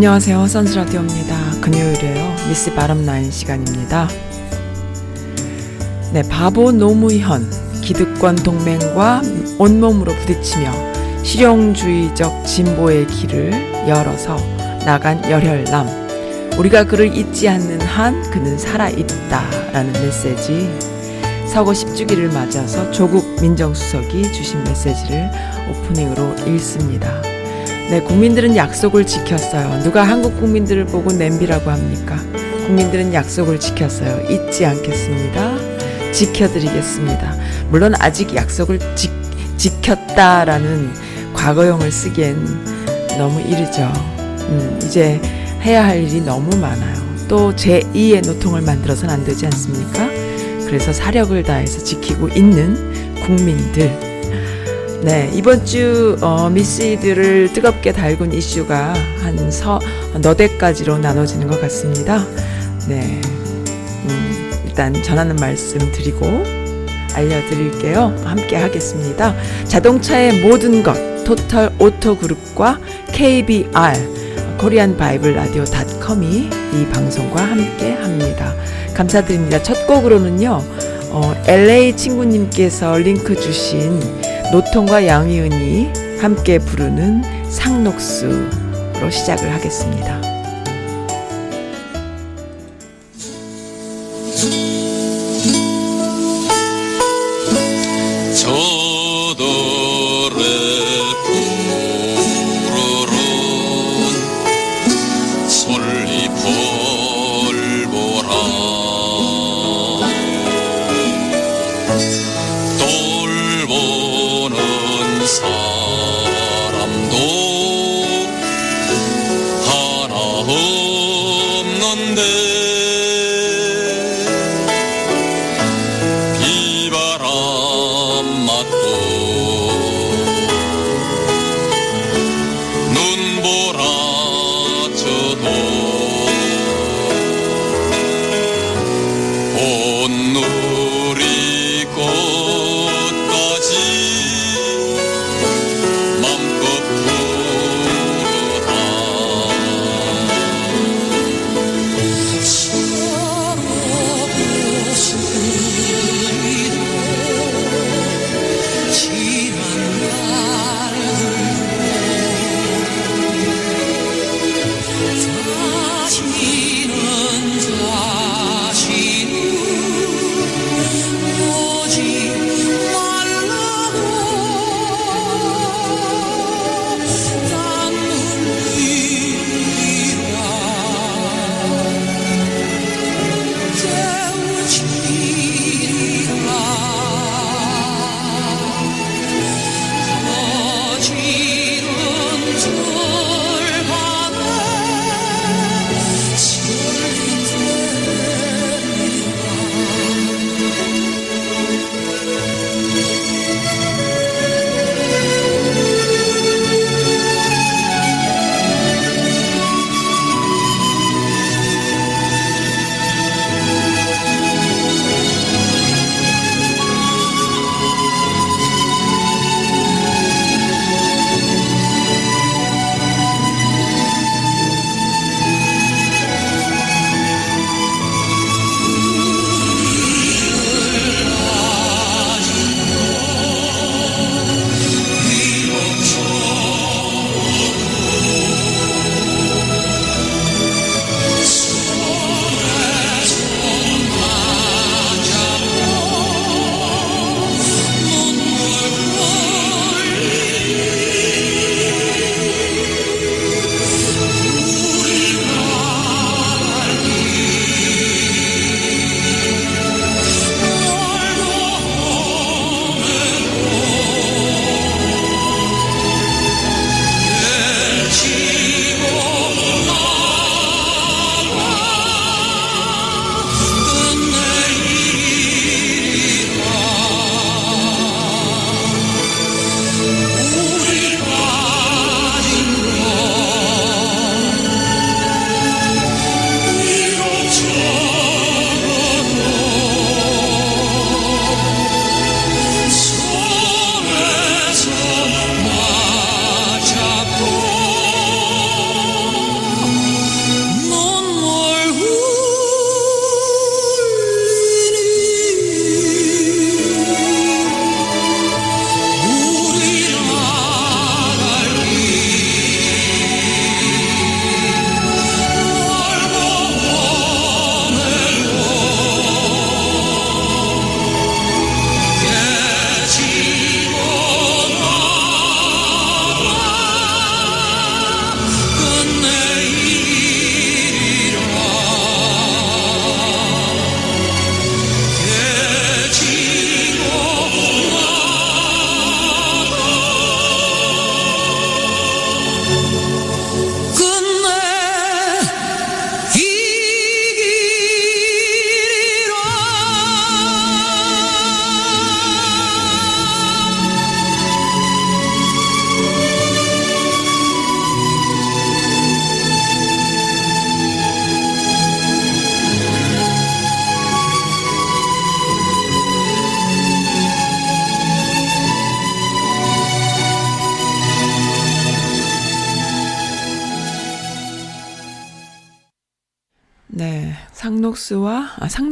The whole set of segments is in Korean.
안녕하세요. 선즈라디오입니다. 금요일이에요. 미스 바람나인 시간입니다. 네, 바보 노무현, 기득권 동맹과 온몸으로 부딪히며 실용주의적 진보의 길을 열어서 나간 열혈남. 우리가 그를 잊지 않는 한 그는 살아있다 라는 메시지. 서거 10주기를 맞아서 조국 민정수석이 주신 메시지를 오프닝으로 읽습니다. 네, 국민들은 약속을 지켰어요. 누가 한국 국민들을 보고 냄비라고 합니까? 국민들은 약속을 지켰어요. 잊지 않겠습니다. 지켜드리겠습니다. 물론 아직 약속을 지, 지켰다라는 과거형을 쓰기엔 너무 이르죠. 음, 이제 해야 할 일이 너무 많아요. 또 제2의 노통을 만들어서는 안 되지 않습니까? 그래서 사력을 다해서 지키고 있는 국민들, 네, 이번 주 어, 미스이들을 뜨겁게 달군 이슈가 한 서, 너댓 가지로 나눠지는 것 같습니다. 네, 음, 일단 전하는 말씀 드리고 알려드릴게요. 함께 하겠습니다. 자동차의 모든 것, Total Auto Group과 KBR, Korean Bible Radio 닷컴이 이 방송과 함께 합니다. 감사드립니다. 첫 곡으로는요, 어, LA 친구님께서 링크 주신 노통과 양희은이 함께 부르는 상록수로 시작을 하겠습니다.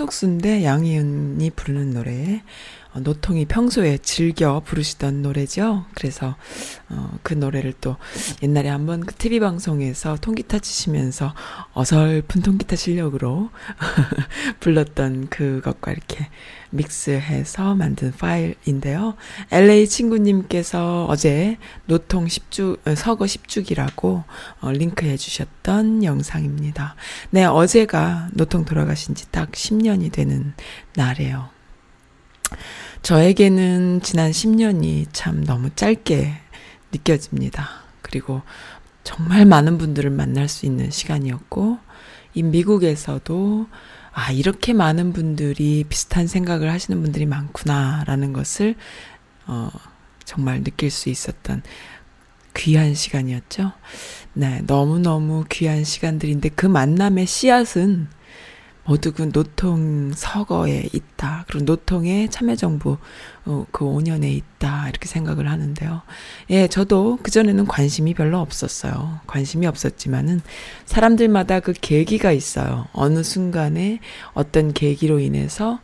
상록수인데 양희은이 부르는 노래 어, 노통이 평소에 즐겨 부르시던 노래죠. 그래서 어, 그 노래를 또 옛날에 한번 그 TV 방송에서 통기타 치시면서 어설픈 통기타 실력으로 불렀던 그것과 이렇게 믹스해서 만든 파일인데요. LA 친구님께서 어제 노통 10주 어, 서거 10주기라고 어, 링크해 주셨던 영상입니다. 네, 어제가 노통 돌아가신 지 딱 10년이 되는 날이에요. 저에게는 지난 10년이 참 너무 짧게 느껴집니다. 그리고 정말 많은 분들을 만날 수 있는 시간이었고, 이 미국에서도 아, 이렇게 많은 분들이 비슷한 생각을 하시는 분들이 많구나라는 것을, 어, 정말 느낄 수 있었던 귀한 시간이었죠. 네, 너무너무 귀한 시간들인데 그 만남의 씨앗은 모두 그 노통 서거에 있다. 그리고 노통의 참여정부 어, 그 5년에 있다. 이렇게 생각을 하는데요. 예, 저도 그전에는 관심이 별로 없었어요. 관심이 없었지만은 사람들마다 그 계기가 있어요. 어느 순간에 어떤 계기로 인해서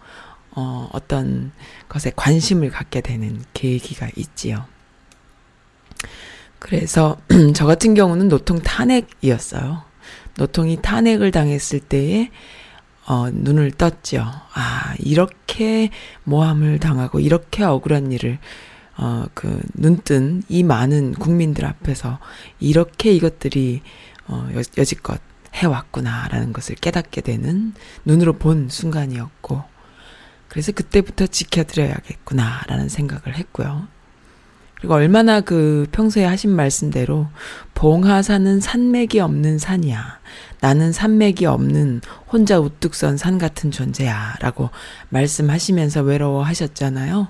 어, 어떤 것에 관심을 갖게 되는 계기가 있지요. 그래서 저 같은 경우는 노통 탄핵이었어요. 노통이 탄핵을 당했을 때에 어, 눈을 떴죠. 아, 이렇게 모함을 당하고 이렇게 억울한 일을 어, 그 눈뜬 이 많은 국민들 앞에서 이렇게 이것들이 어, 여, 여지껏 해왔구나라는 것을 깨닫게 되는 눈으로 본 순간이었고 그래서 그때부터 지켜드려야겠구나라는 생각을 했고요. 그리고 얼마나 그 평소에 하신 말씀대로 봉하산은 산맥이 없는 산이야. 나는 산맥이 없는 혼자 우뚝 선 산 같은 존재야. 라고 말씀하시면서 외로워하셨잖아요.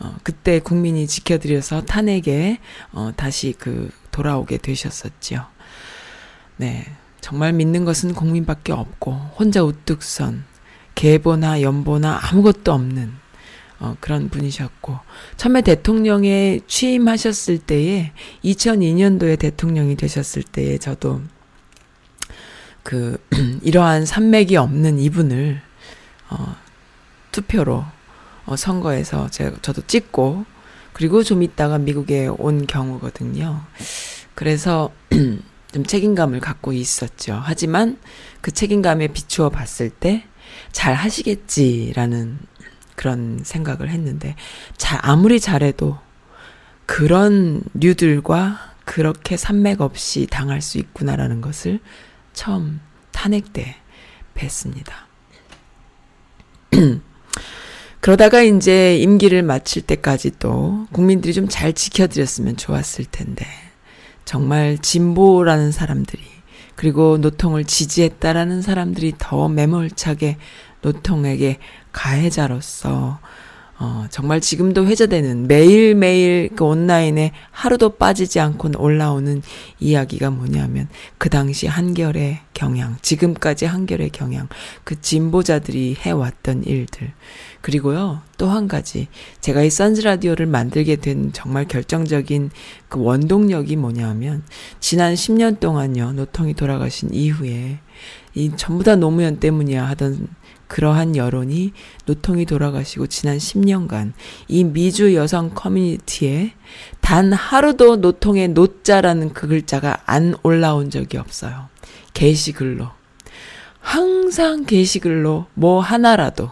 어, 그때 국민이 지켜드려서 탄핵에 어, 다시 그 돌아오게 되셨었지요. 네. 정말 믿는 것은 국민밖에 없고 혼자 우뚝 선 계보나 연보나 아무것도 없는 어, 그런 분이셨고 처음에 대통령에 취임하셨을 때에 2002년도에 대통령이 되셨을 때에 저도 그 이러한 산맥이 없는 이분을 어, 투표로 어, 선거에서 제가 저도 찍고 그리고 좀 있다가 미국에 온 경우거든요. 그래서 좀 책임감을 갖고 있었죠. 하지만 그 책임감에 비추어 봤을 때 잘 하시겠지라는 그런 생각을 했는데, 자, 아무리 잘해도 그런 류들과 그렇게 산맥 없이 당할 수 있구나라는 것을 처음 탄핵 때 뵀습니다. 그러다가 이제 임기를 마칠 때까지 또 국민들이 좀 잘 지켜드렸으면 좋았을 텐데, 정말 진보라는 사람들이, 그리고 노통을 지지했다라는 사람들이 더 매몰차게 노통에게 가해자로서 어, 정말 지금도 회자되는 매일매일 그 온라인에 하루도 빠지지 않고 올라오는 이야기가 뭐냐면 그 당시 한결의 경향, 지금까지 한결의 경향, 그 진보자들이 해왔던 일들. 그리고요, 또 한 가지. 제가 이 선즈라디오를 만들게 된 정말 결정적인 그 원동력이 뭐냐면, 지난 10년 동안요, 노통이 돌아가신 이후에, 이 전부 다 노무현 때문이야 하던 그러한 여론이 노통이 돌아가시고 지난 10년간 이 미주 여성 커뮤니티에 단 하루도 노통의 노자라는 그 글자가 안 올라온 적이 없어요. 게시글로. 항상 게시글로 뭐 하나라도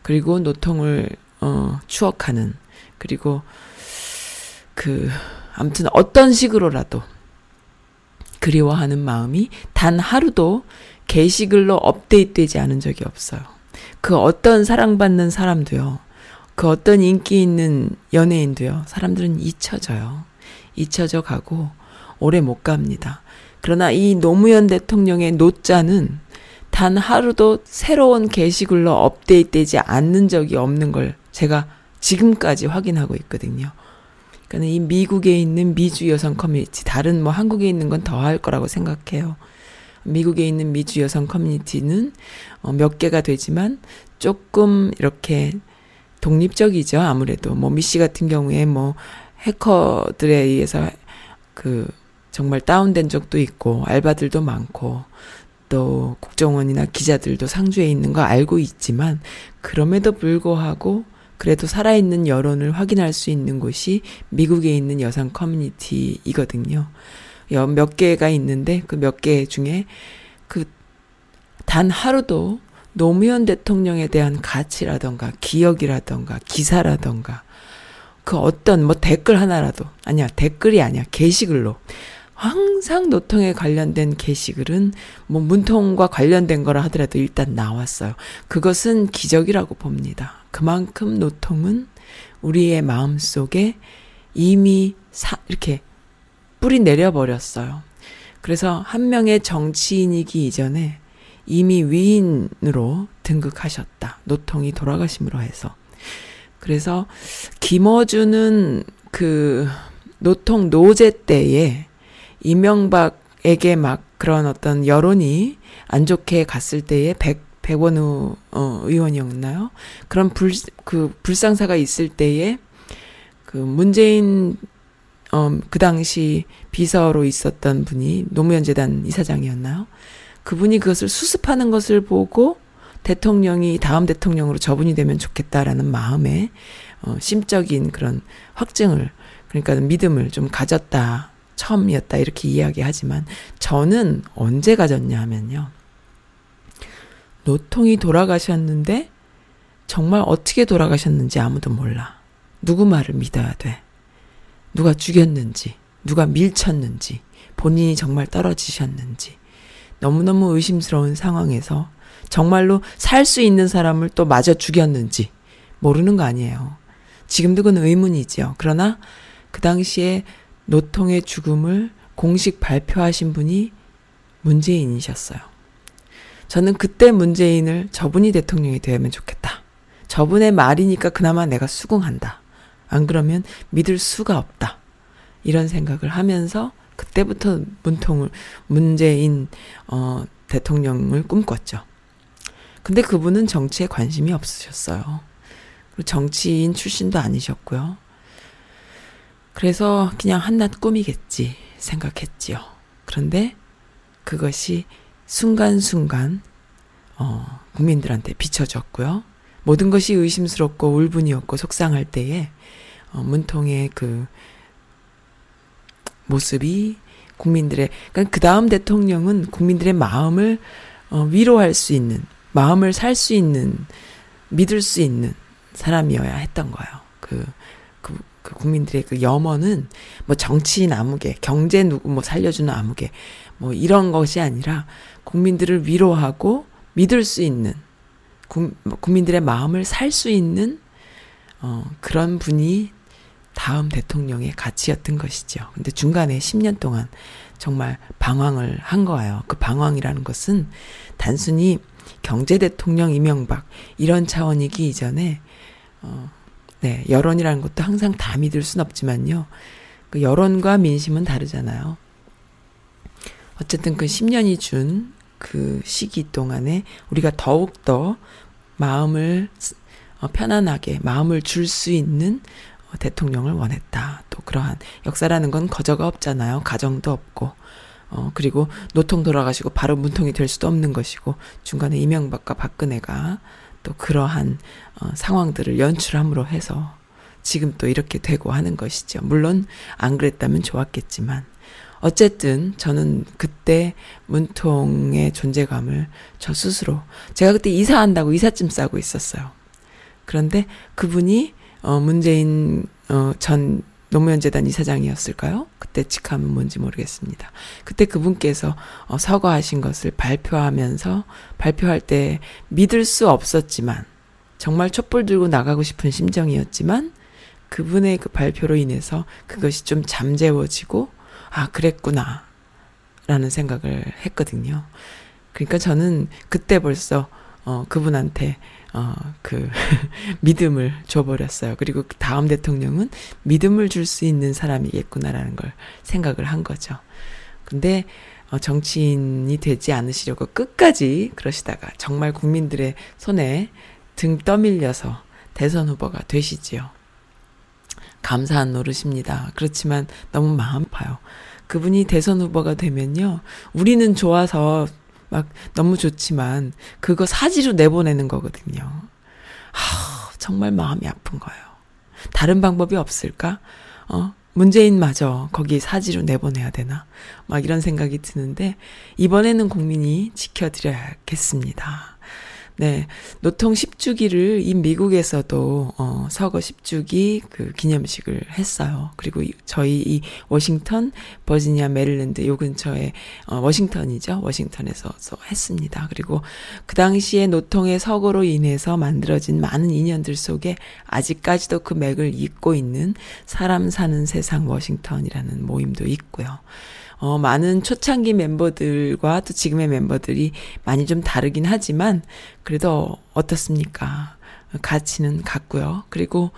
그리고 노통을 어 추억하는 그리고 그 아무튼 어떤 식으로라도 그리워하는 마음이 단 하루도 게시글로 업데이트되지 않은 적이 없어요. 그 어떤 사랑받는 사람도요. 그 어떤 인기 있는 연예인도요. 사람들은 잊혀져요. 잊혀져 가고 오래 못 갑니다. 그러나 이 노무현 대통령의 노자는 단 하루도 새로운 게시글로 업데이트되지 않는 적이 없는 걸 제가 지금까지 확인하고 있거든요. 그러니까 이 미국에 있는 미주 여성 커뮤니티, 다른 뭐 한국에 있는 건 더 할 거라고 생각해요. 미국에 있는 미주 여성 커뮤니티는 어, 몇 개가 되지만 조금 이렇게 독립적이죠. 아무래도 뭐 미씨 같은 경우에 뭐 해커들에 의해서 그 정말 다운된 적도 있고 알바들도 많고 또 국정원이나 기자들도 상주에 있는 거 알고 있지만 그럼에도 불구하고 그래도 살아있는 여론을 확인할 수 있는 곳이 미국에 있는 여성 커뮤니티이거든요. 여- 몇 개가 있는데 그 몇 개 중에 그 단 하루도 노무현 대통령에 대한 가치라던가 기억이라던가 기사라던가 그 어떤 뭐 댓글 하나라도 아니야 댓글이 아니야 게시글로 항상 노통에 관련된 게시글은 뭐 문통과 관련된 거라 하더라도 일단 나왔어요. 그것은 기적이라고 봅니다. 그만큼 노통은 우리의 마음 속에 이미 사, 이렇게 뿌리 내려버렸어요. 그래서 한 명의 정치인이기 이전에 이미 위인으로 등극하셨다. 노통이 돌아가심으로 해서. 그래서 김어준은 그 노통 노제 때에 이명박에게 막 그런 어떤 여론이 안 좋게 갔을 때에 백 백원우 어, 의원이었나요? 그런 불 그 불상사가 있을 때에 그 문재인 어, 그 당시 비서로 있었던 분이 노무현 재단 이사장이었나요? 그분이 그것을 수습하는 것을 보고 대통령이 다음 대통령으로 저분이 되면 좋겠다라는 마음에 어, 심적인 그런 확증을 그러니까 믿음을 좀 가졌다 처음이었다 이렇게 이야기하지만 저는 언제 가졌냐 하면요. 노통이 돌아가셨는데 정말 어떻게 돌아가셨는지 아무도 몰라. 누구 말을 믿어야 돼 누가 죽였는지 누가 밀쳤는지 본인이 정말 떨어지셨는지 너무너무 의심스러운 상황에서 정말로 살 수 있는 사람을 또 마저 죽였는지 모르는 거 아니에요. 지금도 그건 의문이지요. 그러나 그 당시에 노통의 죽음을 공식 발표하신 분이 문재인이셨어요. 저는 그때 문재인을 저분이 대통령이 되면 좋겠다. 저분의 말이니까 그나마 내가 수긍한다. 안 그러면 믿을 수가 없다. 이런 생각을 하면서 그때부터 문통을 문재인 어 대통령을 꿈꿨죠. 근데 그분은 정치에 관심이 없으셨어요. 그리고 정치인 출신도 아니셨고요. 그래서 그냥 한낱 꿈이겠지 생각했지요. 그런데 그것이 순간순간 어 국민들한테 비춰졌고요. 모든 것이 의심스럽고 울분이었고 속상할 때에 어, 문통의 그 모습이 국민들의 그러니까 그 다음 대통령은 국민들의 마음을 어, 위로할 수 있는 마음을 살 수 있는 믿을 수 있는 사람이어야 했던 거예요. 그, 그, 그 국민들의 그 염원은 뭐 정치인 아무개, 경제 누구 뭐 살려주는 아무개, 뭐 이런 것이 아니라 국민들을 위로하고 믿을 수 있는 국, 국민들의 마음을 살 수 있는 어, 그런 분이 다음 대통령의 가치였던 것이죠. 근데 중간에 10년 동안 정말 방황을 한 거예요. 그 방황이라는 것은 단순히 경제 대통령 이명박 이런 차원이기 이전에 어, 네, 여론이라는 것도 항상 다 믿을 순 없지만요. 그 여론과 민심은 다르잖아요. 어쨌든 그 10년이 준 그 시기 동안에 우리가 더욱더 마음을 어, 편안하게 마음을 줄 수 있는 어, 대통령을 원했다. 또 그러한 역사라는 건 거저가 없잖아요. 가정도 없고. 어, 그리고 노통 돌아가시고 바로 문통이 될 수도 없는 것이고 중간에 이명박과 박근혜가 또 그러한 어, 상황들을 연출함으로 해서 지금 또 이렇게 되고 하는 것이죠. 물론 안 그랬다면 좋았겠지만 어쨌든 저는 그때 문통의 존재감을 저 스스로 제가 그때 이사한다고 이삿짐 싸고 있었어요. 그런데 그분이 어 문재인 어 전 노무현 재단 이사장이었을까요? 그때 직함은 뭔지 모르겠습니다. 그때 그분께서 어 사과하신 것을 발표하면서 발표할 때 믿을 수 없었지만 정말 촛불 들고 나가고 싶은 심정이었지만 그분의 그 발표로 인해서 그것이 좀 잠재워지고 아, 그랬구나. 라는 생각을 했거든요. 그러니까 저는 그때 벌써, 어, 그분한테, 어, 그, 믿음을 줘버렸어요. 그리고 그 다음 대통령은 믿음을 줄 수 있는 사람이겠구나라는 걸 생각을 한 거죠. 근데, 어, 정치인이 되지 않으시려고 끝까지 그러시다가 정말 국민들의 손에 등 떠밀려서 대선 후보가 되시지요. 감사한 노릇입니다. 그렇지만 너무 마음 아파요. 그분이 대선 후보가 되면요. 우리는 좋아서 막 너무 좋지만 그거 사지로 내보내는 거거든요. 하, 정말 마음이 아픈 거예요. 다른 방법이 없을까? 어, 문재인마저 거기 사지로 내보내야 되나? 막 이런 생각이 드는데, 이번에는 국민이 지켜드려야겠습니다. 네. 노통 10주기를 이 미국에서도, 어, 서거 10주기 그 기념식을 했어요. 그리고 이, 저희 이 워싱턴, 버지니아, 메릴랜드 요 근처에, 어, 워싱턴이죠. 워싱턴에서 했습니다. 그리고 그 당시에 노통의 서거로 인해서 만들어진 많은 인연들 속에 아직까지도 그 맥을 잇고 있는 사람 사는 세상 워싱턴이라는 모임도 있고요. 어, 많은 초창기 멤버들과 또 지금의 멤버들이 많이 좀 다르긴 하지만, 그래도 어떻습니까? 가치는 같고요. 그리고,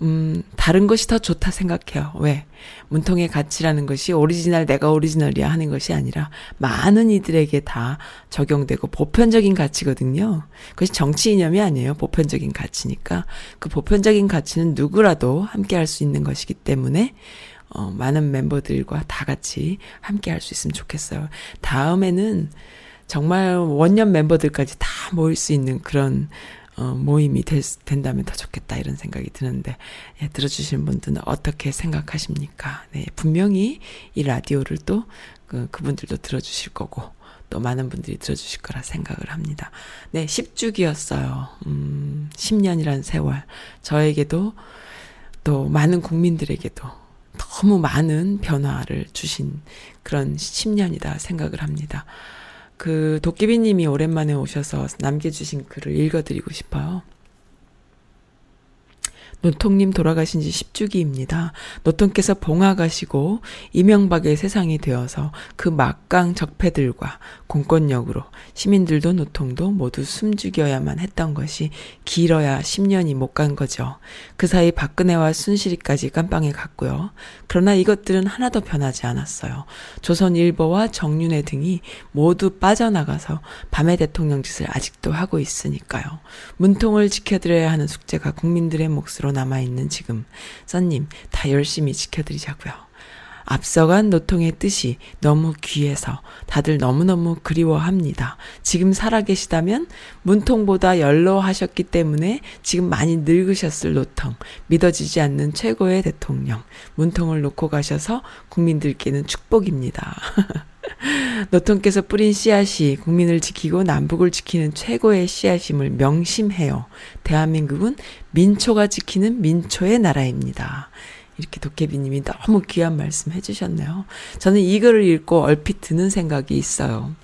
음, 다른 것이 더 좋다 생각해요. 왜? 노통의 가치라는 것이 오리지널, 내가 오리지널이야 하는 것이 아니라 많은 이들에게 다 적용되고 보편적인 가치거든요. 그것이 정치 이념이 아니에요. 보편적인 가치니까. 그 보편적인 가치는 누구라도 함께 할 수 있는 것이기 때문에 어, 많은 멤버들과 다 같이 함께 할 수 있으면 좋겠어요. 다음에는 정말 원년 멤버들까지 다 모일 수 있는 그런 어, 모임이 될, 된다면 더 좋겠다 이런 생각이 드는데 예, 들어주시는 분들은 어떻게 생각하십니까? 네, 분명히 이 라디오를 또 그, 그분들도 들어주실 거고 또 많은 분들이 들어주실 거라 생각을 합니다. 네, 10주기였어요. 음, 10년이란 세월 저에게도 또 많은 국민들에게도 너무 많은 변화를 주신 그런 10년이다 생각을 합니다. 그 도깨비님이 오랜만에 오셔서 남겨주신 글을 읽어드리고 싶어요. 노통님 돌아가신 지 10주기입니다. 노통께서 봉화가시고 이명박의 세상이 되어서 그 막강 적폐들과 공권력으로 시민들도 노통도 모두 숨죽여야만 했던 것이 길어야 10년이 못 간 거죠. 그 사이 박근혜와 순실이까지 깜빵에 갔고요. 그러나 이것들은 하나도 변하지 않았어요. 조선일보와 정윤회 등이 모두 빠져나가서 밤의 대통령 짓을 아직도 하고 있으니까요. 문통을 지켜드려야 하는 숙제가 국민들의 몫으로 남아있는 지금 써님 다 열심히 지켜드리자고요. 앞서간 노통의 뜻이 너무 귀해서 다들 너무너무 그리워합니다. 지금 살아계시다면 문통보다 연로하셨기 때문에 지금 많이 늙으셨을 노통, 믿어지지 않는 최고의 대통령, 문통을 놓고 가셔서 국민들께는 축복입니다. 노통께서 뿌린 씨앗이 국민을 지키고 남북을 지키는 최고의 씨앗임을 명심해요. 대한민국은 민초가 지키는 민초의 나라입니다. 이렇게 도깨비님이 너무 귀한 말씀 해주셨네요. 저는 이 글을 읽고 얼핏 드는 생각이 있어요.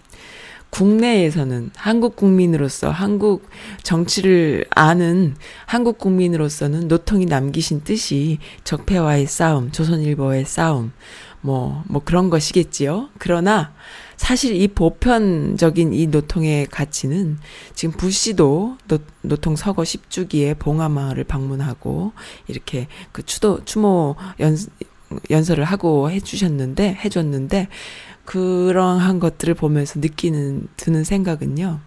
국내에서는 한국 국민으로서 한국 정치를 아는 한국 국민으로서는 노통이 남기신 뜻이 적폐와의 싸움, 조선일보의 싸움, 뭐, 뭐 그런 것이겠지요. 그러나 사실 이 보편적인 이 노통의 가치는 지금 부시도 노, 노통 서거 10주기에 봉하마을을 방문하고 이렇게 그 추도, 추모 연, 연설을 하고 해주셨는데, 해줬는데, 그러한 것들을 보면서 느끼는, 드는 생각은요,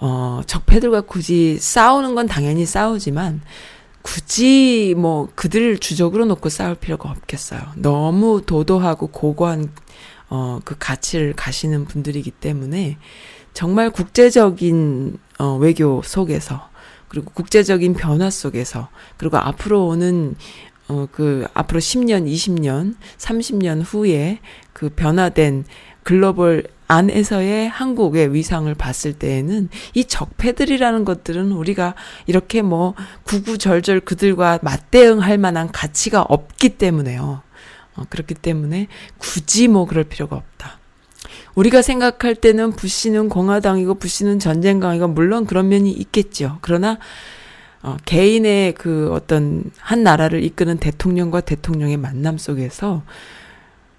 어, 적폐들과 굳이 싸우는 건 당연히 싸우지만, 굳이 뭐 그들을 주적으로 놓고 싸울 필요가 없겠어요. 너무 도도하고 고고한 어, 그 가치를 가시는 분들이기 때문에 정말 국제적인 어, 외교 속에서 그리고 국제적인 변화 속에서 그리고 앞으로 오는 어, 그 앞으로 10년, 20년, 30년 후에 그 변화된 글로벌 안에서의 한국의 위상을 봤을 때에는 이 적폐들이라는 것들은 우리가 이렇게 뭐 구구절절 그들과 맞대응할 만한 가치가 없기 때문에요. 어, 그렇기 때문에 굳이 뭐 그럴 필요가 없다. 우리가 생각할 때는 부시는 공화당이고 부시는 전쟁강이고 물론 그런 면이 있겠죠. 그러나 어, 개인의 그 어떤 한 나라를 이끄는 대통령과 대통령의 만남 속에서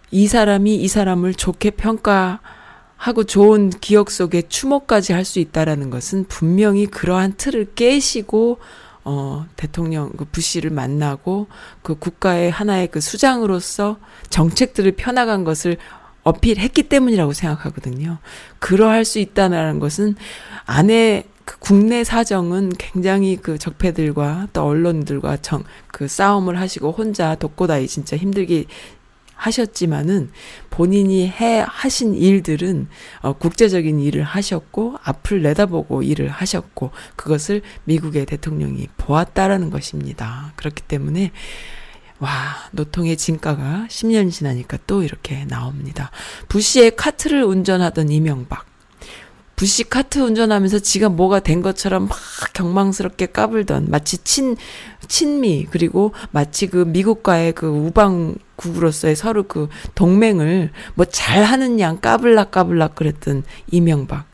이 사람이 이 사람을 좋게 평가하고 좋은 기억 속에 추모까지 할 수 있다라는 것은 분명히 그러한 틀을 깨시고 어, 대통령, 그 부시를 만나고 그 국가의 하나의 그 수장으로서 정책들을 펴나간 것을 어필했기 때문이라고 생각하거든요. 그러할 수 있다는 것은 안에 그 국내 사정은 굉장히 그 적폐들과 또 언론들과 정, 그 싸움을 하시고 혼자 독고다이 진짜 힘들게 하셨지만은 본인이 해 하신 일들은 어, 국제적인 일을 하셨고 앞을 내다보고 일을 하셨고 그것을 미국의 대통령이 보았다라는 것입니다. 그렇기 때문에 와, 노통의 진가가 10년 지나니까 또 이렇게 나옵니다. 부시의 카트를 운전하던 이명박. 부시 카트 운전하면서 지가 뭐가 된 것처럼 막 경망스럽게 까불던 마치 친 친미 그리고 마치 그 미국과의 그 우방국으로서의 서로 그 동맹을 뭐 잘하는 양 까불락 까불락 그랬던 이명박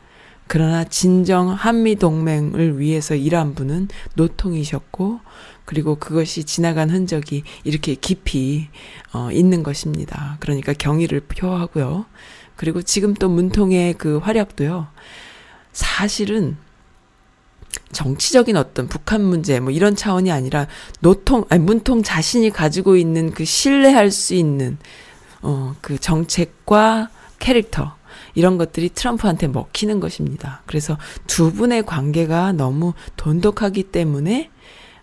그러나 진정 한미 동맹을 위해서 일한 분은 노통이셨고 그리고 그것이 지나간 흔적이 이렇게 깊이 어 있는 것입니다. 그러니까 경의를 표하고요. 그리고 지금 또 문통의 그 활약도요. 사실은 정치적인 어떤 북한 문제 뭐 이런 차원이 아니라 노통 아니 문통 자신이 가지고 있는 그 신뢰할 수 있는 어 그 정책과 캐릭터 이런 것들이 트럼프한테 먹히는 것입니다. 그래서 두 분의 관계가 너무 돈독하기 때문에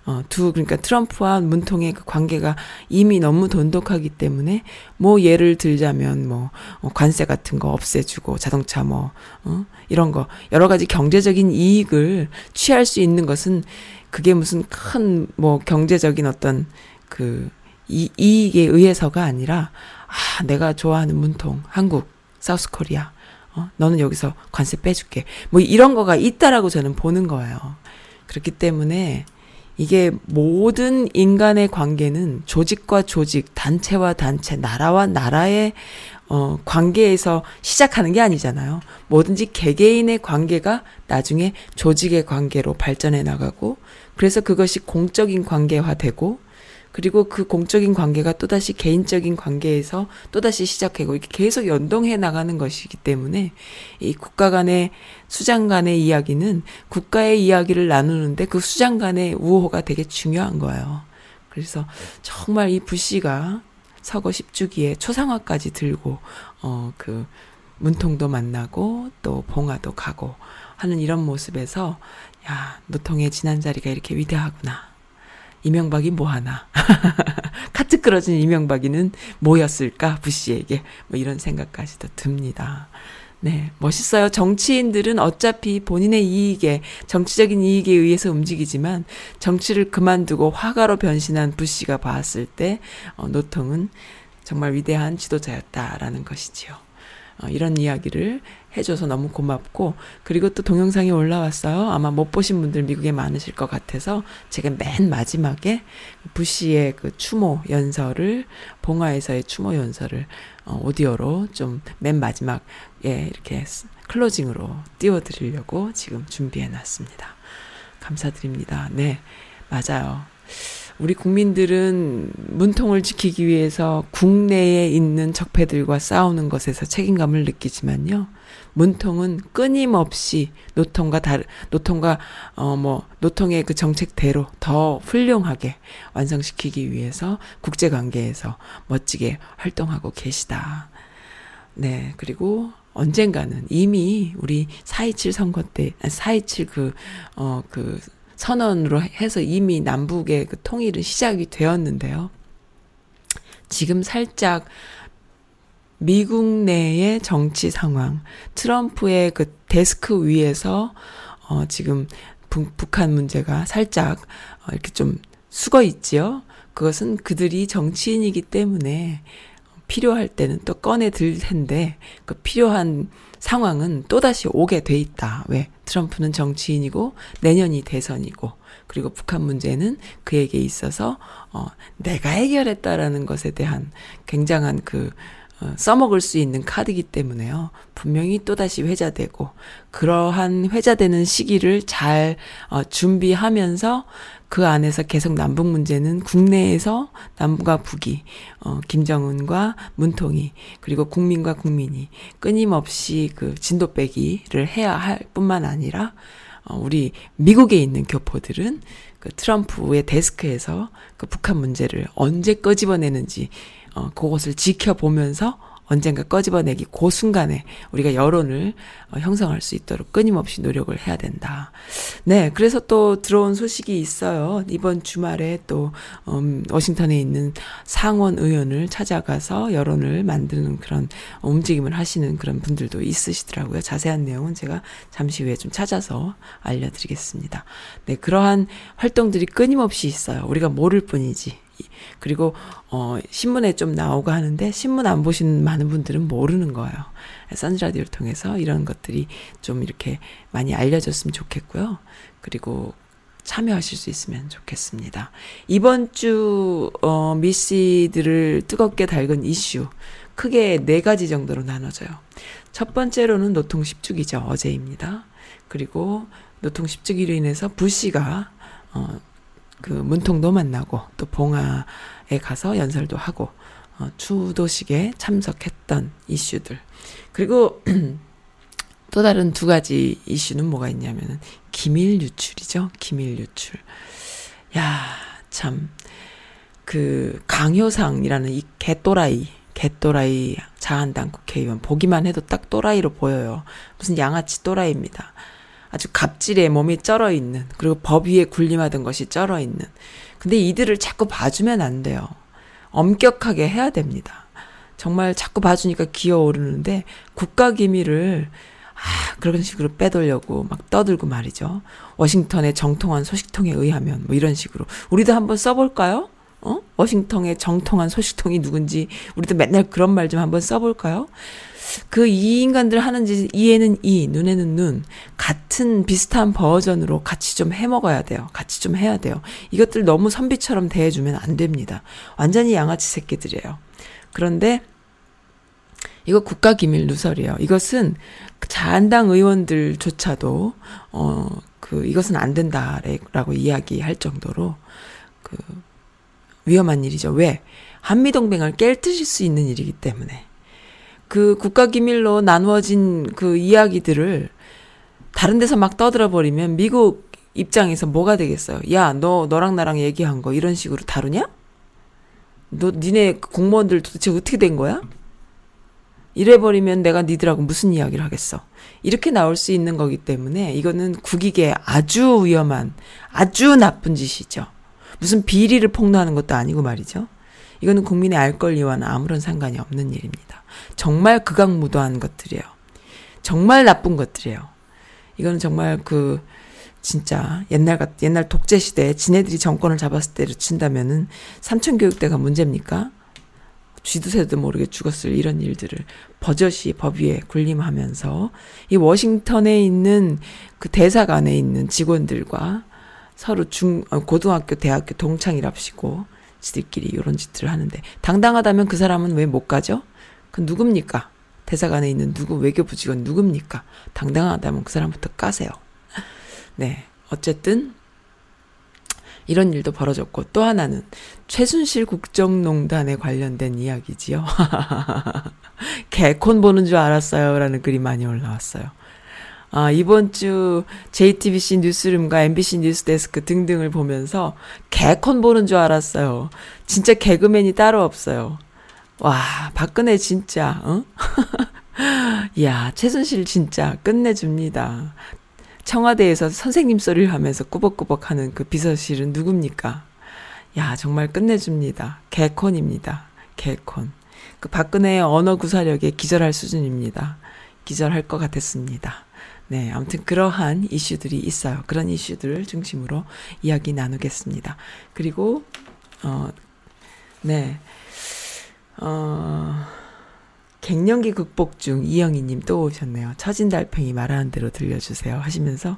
어, 두, 그러니까 트럼프와 문통의 그 관계가 이미 너무 돈독하기 때문에, 뭐 예를 들자면 뭐, 어, 관세 같은 거 없애주고, 자동차 뭐, 어, 이런 거, 여러 가지 경제적인 이익을 취할 수 있는 것은 그게 무슨 큰 뭐 경제적인 어떤 그 이, 이익에 의해서가 아니라, 아, 내가 좋아하는 문통, 한국, 사우스 코리아, 어, 너는 여기서 관세 빼줄게. 뭐 이런 거가 있다라고 저는 보는 거예요. 그렇기 때문에, 이게 모든 인간의 관계는 조직과 조직, 단체와 단체, 나라와 나라의 어, 관계에서 시작하는 게 아니잖아요. 뭐든지 개개인의 관계가 나중에 조직의 관계로 발전해 나가고, 그래서 그것이 공적인 관계화되고, 그리고 그 공적인 관계가 또다시 개인적인 관계에서 또다시 시작하고 이렇게 계속 연동해 나가는 것이기 때문에 이 국가 간의 수장 간의 이야기는 국가의 이야기를 나누는데 그 수장 간의 우호가 되게 중요한 거예요. 그래서 정말 이 부씨가 서거 10주기에 초상화까지 들고 어 그 문통도 만나고 또 봉화도 가고 하는 이런 모습에서 야 노통의 지난 자리가 이렇게 위대하구나. 이명박이 뭐 하나? 카트 끌어진 이명박이는 뭐였을까? 부씨에게. 뭐 이런 생각까지도 듭니다. 네, 멋있어요. 정치인들은 어차피 본인의 이익에, 정치적인 이익에 의해서 움직이지만, 정치를 그만두고 화가로 변신한 부씨가 봤을 때, 어, 노통은 정말 위대한 지도자였다라는 것이지요. 어, 이런 이야기를 해줘서 너무 고맙고 그리고 또 동영상이 올라왔어요. 아마 못 보신 분들 미국에 많으실 것 같아서 제가 맨 마지막에 부시의 그 추모 연설을 봉화에서의 추모 연설을 어, 오디오로 좀 맨 마지막에 이렇게 클로징으로 띄워드리려고 지금 준비해 놨습니다. 감사드립니다. 네, 맞아요. 우리 국민들은 문통을 지키기 위해서 국내에 있는 적폐들과 싸우는 것에서 책임감을 느끼지만요. 문통은 끊임없이 노통과 다르, 노통과, 어, 뭐, 노통의 그 정책대로 더 훌륭하게 완성시키기 위해서 국제 관계에서 멋지게 활동하고 계시다. 네, 그리고 언젠가는 이미 우리 4.27 선거 때, 4.27 그, 어, 그, 선언으로 해서 이미 남북의 그 통일은 시작이 되었는데요. 지금 살짝 미국 내의 정치 상황, 트럼프의 그 데스크 위에서 어 지금 북, 북한 문제가 살짝 어 이렇게 좀 숙어 있지요. 그것은 그들이 정치인이기 때문에 필요할 때는 또 꺼내 들 텐데 그 필요한 상황은 또다시 오게 돼 있다. 왜? 트럼프는 정치인이고 내년이 대선이고 그리고 북한 문제는 그에게 있어서 어 내가 해결했다라는 것에 대한 굉장한 그 어, 써먹을 수 있는 카드이기 때문에요. 분명히 또다시 회자되고, 그러한 회자되는 시기를 잘, 어, 준비하면서 그 안에서 계속 남북 문제는 국내에서 남과 북이, 어, 김정은과 문통이, 그리고 국민과 국민이 끊임없이 그 진도 빼기를 해야 할 뿐만 아니라, 어, 우리 미국에 있는 교포들은 그 트럼프의 데스크에서 그 북한 문제를 언제 끄집어내는지 어, 그것을 지켜보면서 언젠가 꺼집어내기 그 순간에 우리가 여론을 어, 형성할 수 있도록 끊임없이 노력을 해야 된다. 네, 그래서 또 들어온 소식이 있어요. 이번 주말에 또 음, 워싱턴에 있는 상원 의원을 찾아가서 여론을 만드는 그런 움직임을 하시는 그런 분들도 있으시더라고요. 자세한 내용은 제가 잠시 후에 좀 찾아서 알려드리겠습니다. 네, 그러한 활동들이 끊임없이 있어요. 우리가 모를 뿐이지. 그리고 어 신문에 좀 나오고 하는데 신문 안 보시는 많은 분들은 모르는 거예요. 선즈 라디오를 통해서 이런 것들이 좀 이렇게 많이 알려졌으면 좋겠고요. 그리고 참여하실 수 있으면 좋겠습니다. 이번 주, 어, 미씨들을 뜨겁게 달군 이슈. 크게 네 가지 정도로 나눠져요. 첫 번째로는 노통 10주기죠. 어제입니다. 그리고 노통 10주기로 인해서 부씨가, 어, 그 문통도 만나고 또 봉화에 가서 연설도 하고 어, 추도식에 참석했던 이슈들. 그리고 또 다른 두 가지 이슈는 뭐가 있냐면은 기밀 유출이죠. 기밀 유출. 야참. 그 강효상이라는 이 개또라이 개또라이 자한당 국회의원 보기만 해도 딱 또라이로 보여요. 무슨 양아치 또라이입니다 아주 갑질에 몸이 쩔어 있는 그리고 법 위에 군림하던 것이 쩔어 있는 근데 이들을 자꾸 봐주면 안 돼요. 엄격하게 해야 됩니다. 정말 자꾸 봐주니까 기어오르는데 국가 기밀을 아, 그런 식으로 빼돌려고 막 떠들고 말이죠. 워싱턴의 정통한 소식통에 의하면 뭐 이런 식으로 우리도 한번 써볼까요? 어? 워싱턴의 정통한 소식통이 누군지 우리도 맨날 그런 말 좀 한번 써볼까요? 그 이 인간들 하는 짓 이에는 이 눈에는 눈 같은 비슷한 버전으로 같이 좀 해 먹어야 돼요. 같이 좀 해야 돼요. 이것들 너무 선비처럼 대해주면 안 됩니다. 완전히 양아치 새끼들이에요. 그런데 이거 국가기밀 누설이에요. 이것은 자한당 의원들조차도 어 그 이것은 안 된다라고 이야기할 정도로 그 위험한 일이죠. 왜? 한미동맹을 깨뜨릴 수 있는 일이기 때문에. 그 국가 기밀로 나누어진 그 이야기들을 다른 데서 막 떠들어 버리면 미국 입장에서 뭐가 되겠어요? 야, 너, 너랑 나랑 얘기한 거 이런 식으로 다루냐? 너, 니네 공무원들 도대체 어떻게 된 거야? 이래 버리면 내가 니들하고 무슨 이야기를 하겠어. 이렇게 나올 수 있는 거기 때문에 이거는 국익에 아주 위험한, 아주 나쁜 짓이죠. 무슨 비리를 폭로하는 것도 아니고 말이죠. 이거는 국민의 알 권리와는 아무런 상관이 없는 일입니다. 정말 극악무도한 것들이에요. 정말 나쁜 것들이에요. 이거는 정말 그 진짜 옛날 같 옛날 독재 시대 지네들이 정권을 잡았을 때로 친다면은 삼천 교육대가 문제입니까? 쥐도 새도 모르게 죽었을 이런 일들을 버젓이 법 위에 군림하면서 이 워싱턴에 있는 그 대사관에 있는 직원들과 서로 중 어, 고등학교 대학교 동창이랍시고 지들끼리 이런 짓들을 하는데 당당하다면 그 사람은 왜 못 가죠? 그 누굽니까? 대사관에 있는 누구 외교부 직원 누굽니까? 당당하다면 그 사람부터 까세요. 네. 어쨌든 이런 일도 벌어졌고 또 하나는 최순실 국정농단에 관련된 이야기지요. 개콘 보는 줄 알았어요라는 글이 많이 올라왔어요. 아, 이번 주 JTBC 뉴스룸과 MBC 뉴스데스크 등등을 보면서 개콘 보는 줄 알았어요. 진짜 개그맨이 따로 없어요. 와, 박근혜 진짜, 어? 야, 최순실 진짜 끝내줍니다. 청와대에서 선생님 소리를 하면서 꾸벅꾸벅 하는 그 비서실은 누굽니까? 야, 정말 끝내줍니다. 개콘입니다. 개콘. 그 박근혜의 언어 구사력에 기절할 수준입니다. 기절할 것 같았습니다. 네, 아무튼 그러한 이슈들이 있어요. 그런 이슈들을 중심으로 이야기 나누겠습니다. 그리고, 어, 네, 어, 갱년기 극복 중 이영희 님 또 오셨네요. 처진 달팽이 말하는 대로 들려주세요. 하시면서,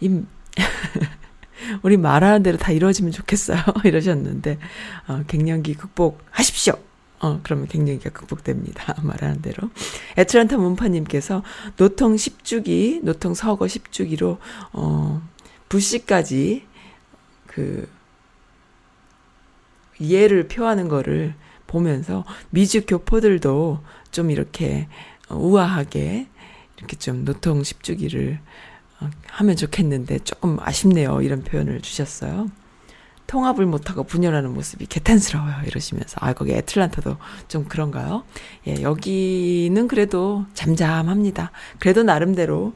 이, 우리 말하는 대로 다 이루어지면 좋겠어요. 이러셨는데, 어, 갱년기 극복하십시오. 어, 그러면 갱년기가 극복됩니다. 말하는 대로. 애틀란타 문파님께서 노통 10주기, 노통 서거 10주기로, 어, 부시까지 그, 이해를 표하는 거를 보면서 미주 교포들도 좀 이렇게 우아하게 이렇게 좀 노통 10주기를 어, 하면 좋겠는데 조금 아쉽네요. 이런 표현을 주셨어요. 통합을 못하고 분열하는 모습이 개탄스러워요. 이러시면서. 아, 거기 애틀란타도 좀 그런가요? 예, 여기는 그래도 잠잠합니다. 그래도 나름대로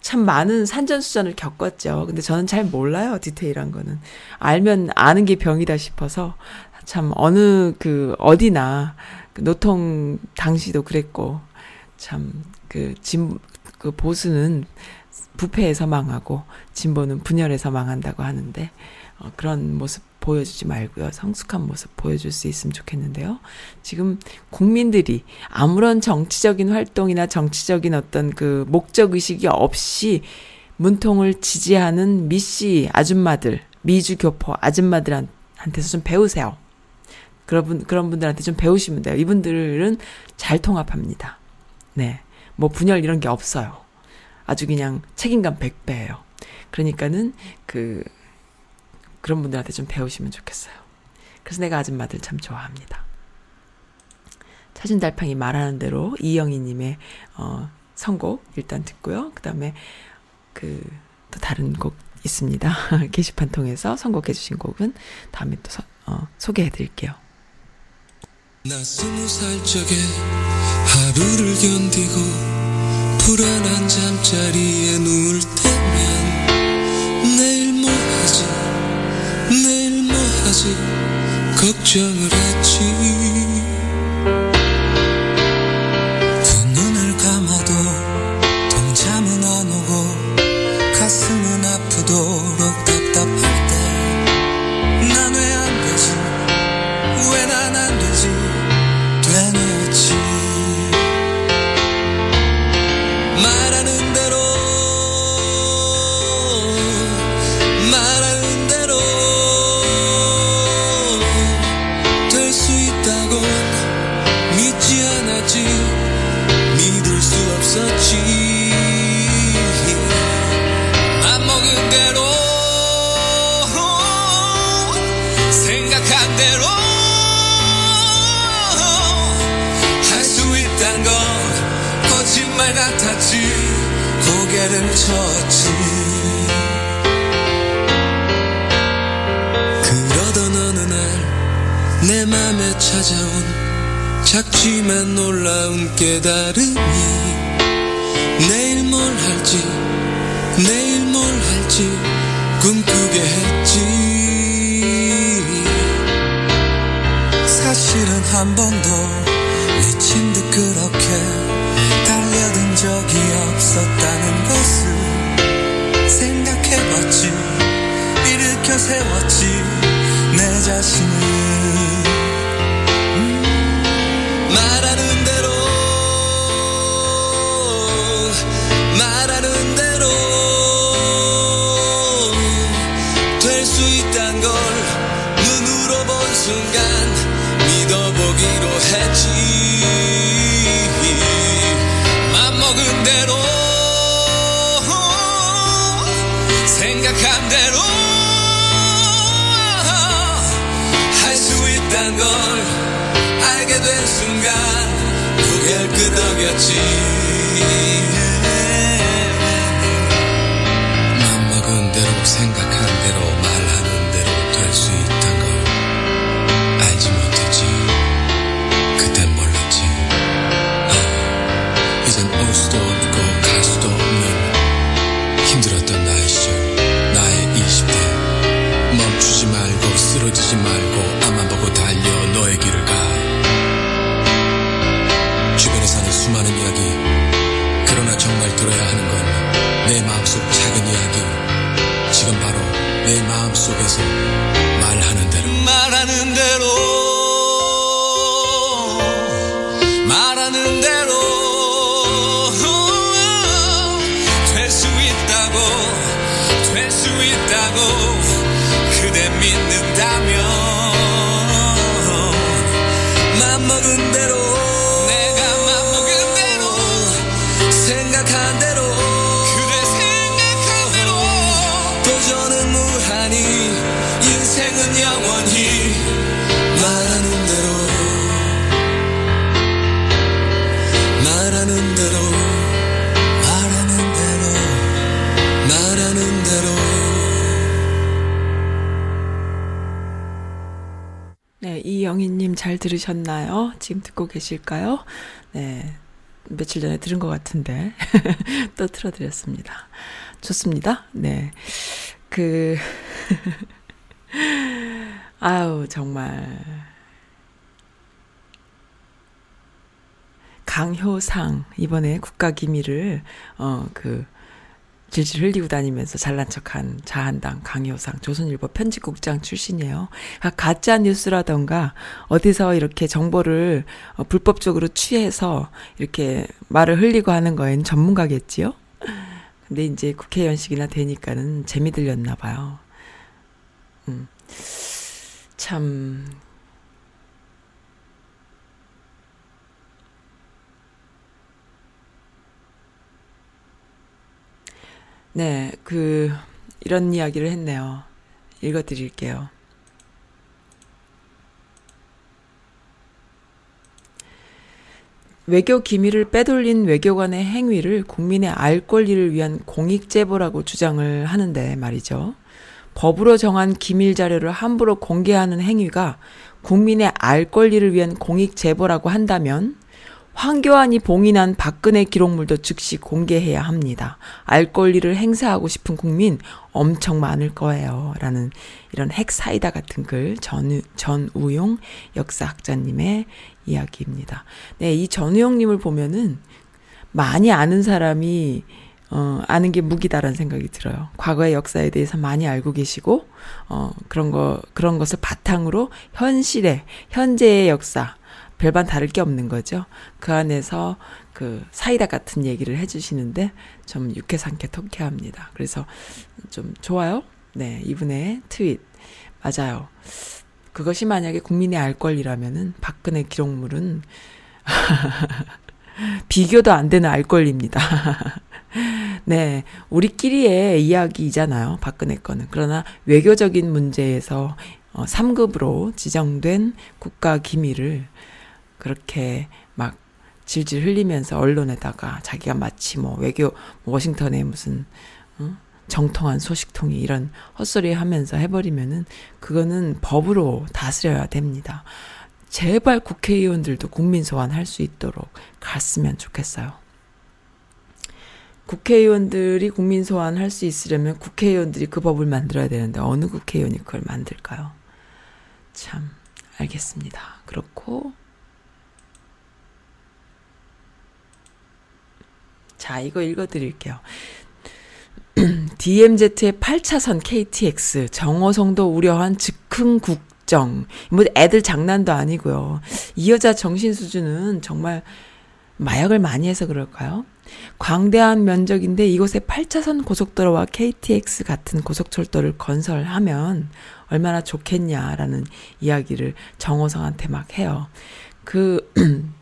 참 많은 산전수전을 겪었죠. 근데 저는 잘 몰라요. 디테일한 거는. 알면 아는 게 병이다 싶어서 참 어느 그 어디나 그 노통 당시도 그랬고 참그 진 그 보수는 부패해서 망하고 진보는 분열해서 망한다고 하는데 어, 그런 모습 보여주지 말고요. 성숙한 모습 보여줄 수 있으면 좋겠는데요. 지금 국민들이 아무런 정치적인 활동이나 정치적인 어떤 그 목적 의식이 없이 문통을 지지하는 미씨 아줌마들, 미주 교포 아줌마들한테서 좀 배우세요. 그런 분, 그런 분들한테 좀 배우시면 돼요. 이분들은 잘 통합합니다. 네. 뭐 분열 이런 게 없어요. 아주 그냥 책임감 100배예요. 그러니까는 그 그런 분들한테 좀 배우시면 좋겠어요. 그래서 내가 아줌마들 참 좋아합니다. 사진달팡이 말하는 대로 이영희님의 어, 선곡 일단 듣고요. 그 다음에 그 또 다른 곡 있습니다. 게시판 통해서 선곡해주신 곡은 다음에 또 서, 어, 소개해드릴게요. 나 스무 살 적에 하루를 견디고 불안한 잠자리에 누울 때면 내일 뭐 하지 뭐 하지 걱정을 했지 찾아온 작지만 놀라운 깨달음이 내일 뭘 할지 내일 뭘 할지 꿈꾸게 했지. 사실은 한 번도 미친 듯 그렇게 달려든 적이 없었다는 것을 생각해봤지. 일으켜 세웠지. 내 자신을 음, 마 잘 들으셨나요? 지금 듣고 계실까요? 네, 며칠 전에 들은 것 같은데 또 틀어드렸습니다. 좋습니다. 네, 그 아우 정말 강효상 이번에 국가기밀을 어 그 질질 흘리고 다니면서 잘난 척한 자한당 강효상 조선일보 편집국장 출신이에요. 아, 가짜 뉴스라던가 어디서 이렇게 정보를 어, 불법적으로 취해서 이렇게 말을 흘리고 하는 거엔 전문가겠지요. 근데 이제 국회의원식이나 되니까는 재미 들렸나 봐요. 음. 참 네, 그, 이런 이야기를 했네요. 읽어 드릴게요. 외교 기밀을 빼돌린 외교관의 행위를 국민의 알 권리를 위한 공익 제보라고 주장을 하는데 말이죠. 법으로 정한 기밀 자료를 함부로 공개하는 행위가 국민의 알 권리를 위한 공익 제보라고 한다면 황교안이 봉인한 박근혜 기록물도 즉시 공개해야 합니다. 알 권리를 행사하고 싶은 국민 엄청 많을 거예요. 라는 이런 핵사이다 같은 글, 전, 전우용 역사학자님의 이야기입니다. 네, 이 전우용님을 보면은 많이 아는 사람이 어, 아는 게 무기다라는 생각이 들어요. 과거의 역사에 대해서 많이 알고 계시고, 어, 그런 거, 그런 것을 바탕으로 현실의, 현재의 역사, 별반 다를 게 없는 거죠. 그 안에서 그 사이다 같은 얘기를 해주시는데 좀 유쾌상쾌 통쾌합니다. 그래서 좀 좋아요. 네, 이분의 트윗. 맞아요. 그것이 만약에 국민의 알 권리라면은 박근혜 기록물은 비교도 안 되는 알 권리입니다. 네, 우리끼리의 이야기잖아요. 박근혜 거는. 그러나 외교적인 문제에서 어, 3급으로 지정된 국가 기밀을 그렇게 막 질질 흘리면서 언론에다가 자기가 마치 뭐 외교 뭐 워싱턴에 무슨 어? 정통한 소식통이 이런 헛소리 하면서 해버리면은 그거는 법으로 다스려야 됩니다. 제발 국회의원들도 국민 소환할 수 있도록 갔으면 좋겠어요. 국회의원들이 국민 소환할 수 있으려면 국회의원들이 그 법을 만들어야 되는데 어느 국회의원이 그걸 만들까요? 참 알겠습니다. 그렇고 자, 이거 읽어드릴게요. DMZ의 8차선 KTX, 정어성도 우려한 즉흥 국정. 뭐 애들 장난도 아니고요. 이 여자 정신 수준은 정말 마약을 많이 해서 그럴까요? 광대한 면적인데 이곳에 8차선 고속도로와 KTX 같은 고속철도를 건설하면 얼마나 좋겠냐라는 이야기를 정호성한테 막 해요. 그,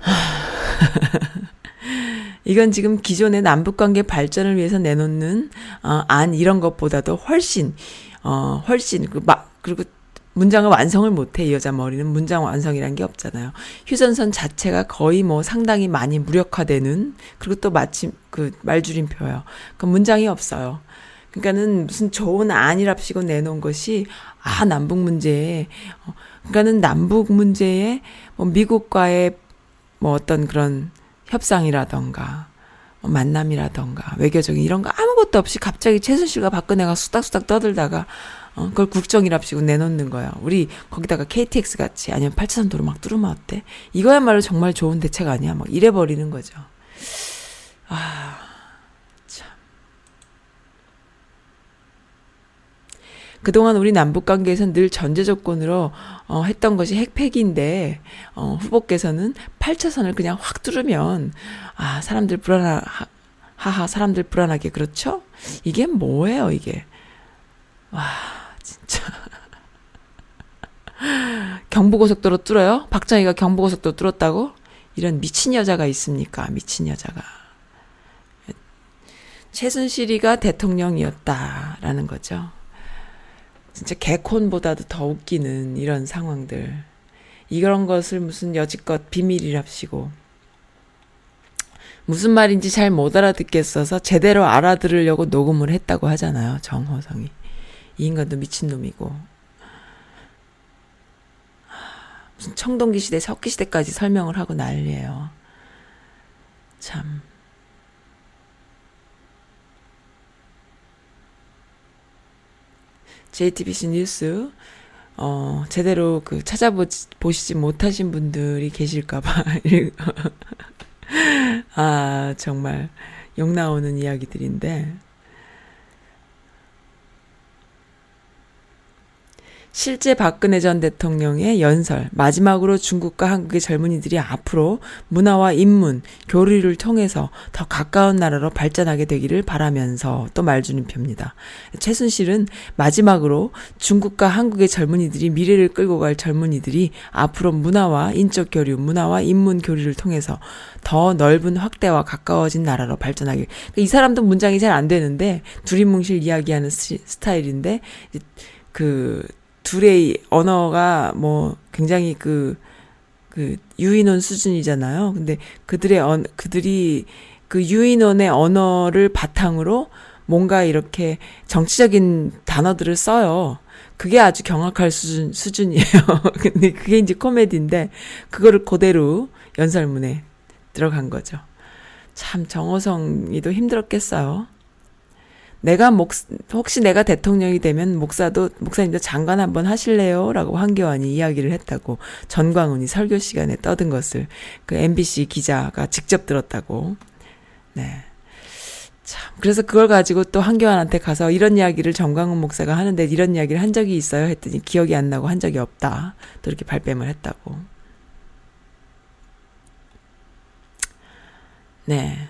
이건 지금 기존의 남북관계 발전을 위해서 내놓는 어, 안 이런 것보다도 훨씬 어 훨씬 그막 그리고 문장을 완성을 못해 이 여자 머리는 문장 완성이란 게 없잖아요. 휴전선 자체가 거의 뭐 상당히 많이 무력화되는 그리고 또 마침 그 말줄임표예요. 그 문장이 없어요. 그러니까는 무슨 좋은 안이랍시고 내놓은 것이 아 남북 문제에 어, 그러니까는 남북 문제에 뭐 미국과의 뭐 어떤 그런 협상이라던가 뭐 만남이라던가 외교적인 이런 거 아무것도 없이 갑자기 최순실과 박근혜가 수닥수닥 떠들다가 어, 그걸 국정이랍시고 내놓는 거야. 우리 거기다가 KTX 같이 아니면 8차선 도로 막 뚫으면 어때? 이거야말로 정말 좋은 대책 아니야? 막 이래 버리는 거죠. 아, 그동안 우리 남북 관계에서는 늘 전제 조건으로 어, 했던 것이 핵폐기인데 어, 후보께서는 8차선을 그냥 확 뚫으면 아 사람들 불안하 하하 사람들 불안하게 그렇죠? 이게 뭐예요 이게? 와 진짜 경부고속도로 뚫어요? 박정희가 경부고속도로 뚫었다고? 이런 미친 여자가 있습니까? 미친 여자가. 최순실이가 대통령이었다라는 거죠. 진짜 개콘보다도 더 웃기는 이런 상황들. 이런 것을 무슨 여지껏 비밀이랍시고. 무슨 말인지 잘 못 알아듣겠어서 제대로 알아들으려고 녹음을 했다고 하잖아요. 정호성이. 이 인간도 미친놈이고. 무슨 청동기 시대, 석기 시대까지 설명을 하고 난리예요. 참. JTBC 뉴스 어, 제대로 그 찾아보시지 못하신 분들이 계실까봐. 아, 정말 욕 나오는 이야기들인데. 실제 박근혜 전 대통령의 연설, 마지막으로 중국과 한국의 젊은이들이 앞으로 문화와 인문, 교류를 통해서 더 가까운 나라로 발전하게 되기를 바라면서 또 말주는표입니다. 최순실은 마지막으로 중국과 한국의 젊은이들이 미래를 끌고 갈 젊은이들이 앞으로 문화와 인적 교류, 문화와 인문 교류를 통해서 더 넓은 확대와 가까워진 나라로 발전하길. 이 사람도 문장이 잘 안 되는데 두리뭉실 이야기하는 스타일인데 그 둘의 언어가 뭐 굉장히 그, 그 유인원 수준이잖아요. 근데 그들의 언, 그들이 그 유인원의 언어를 바탕으로 뭔가 이렇게 정치적인 단어들을 써요. 그게 아주 경악할 수준, 수준이에요. 근데 그게 이제 코미디인데, 그거를 그대로 연설문에 들어간 거죠. 참 정호성이도 힘들었겠어요. 내가 목 혹시 내가 대통령이 되면 목사도 목사님도 장관 한번 하실래요?라고 황교안이 이야기를 했다고 전광훈이 설교 시간에 떠든 것을 그 MBC 기자가 직접 들었다고. 네. 참 그래서 그걸 가지고 또 황교안한테 가서 이런 이야기를 전광훈 목사가 하는데 이런 이야기를 한 적이 있어요 했더니 기억이 안 나고 한 적이 없다. 또 이렇게 발뺌을 했다고. 네.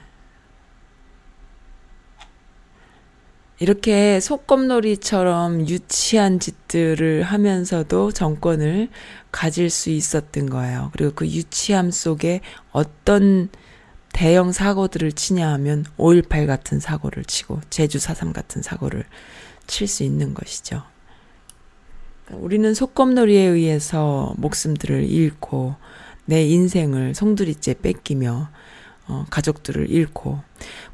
이렇게 속검놀이처럼 유치한 짓들을 하면서도 정권을 가질 수 있었던 거예요. 그리고 그 유치함 속에 어떤 대형 사고들을 치냐 하면 5.18 같은 사고를 치고 제주 4.3 같은 사고를 칠 수 있는 것이죠. 우리는 속검놀이에 의해서 목숨들을 잃고 내 인생을 송두리째 뺏기며 어, 가족들을 잃고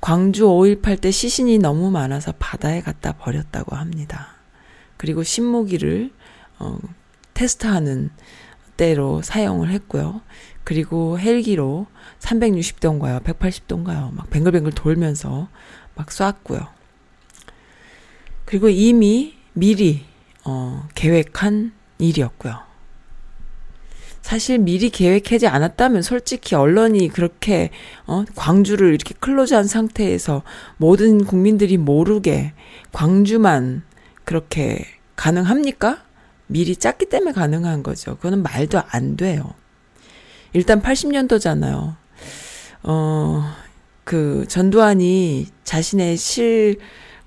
광주 5.18 때 시신이 너무 많아서 바다에 갖다 버렸다고 합니다. 그리고 신무기를 어, 테스트하는 때로 사용을 했고요. 그리고 헬기로 360도인가요? 180도인가요? 막 뱅글뱅글 돌면서 막 쐈고요. 그리고 이미 미리 어, 계획한 일이었고요. 사실 미리 계획하지 않았다면 솔직히 언론이 그렇게 어 광주를 이렇게 클로즈한 상태에서 모든 국민들이 모르게 광주만 그렇게 가능합니까? 미리 짰기 때문에 가능한 거죠. 그거는 말도 안 돼요. 일단 80년도잖아요. 어, 그 전두환이 자신의 실,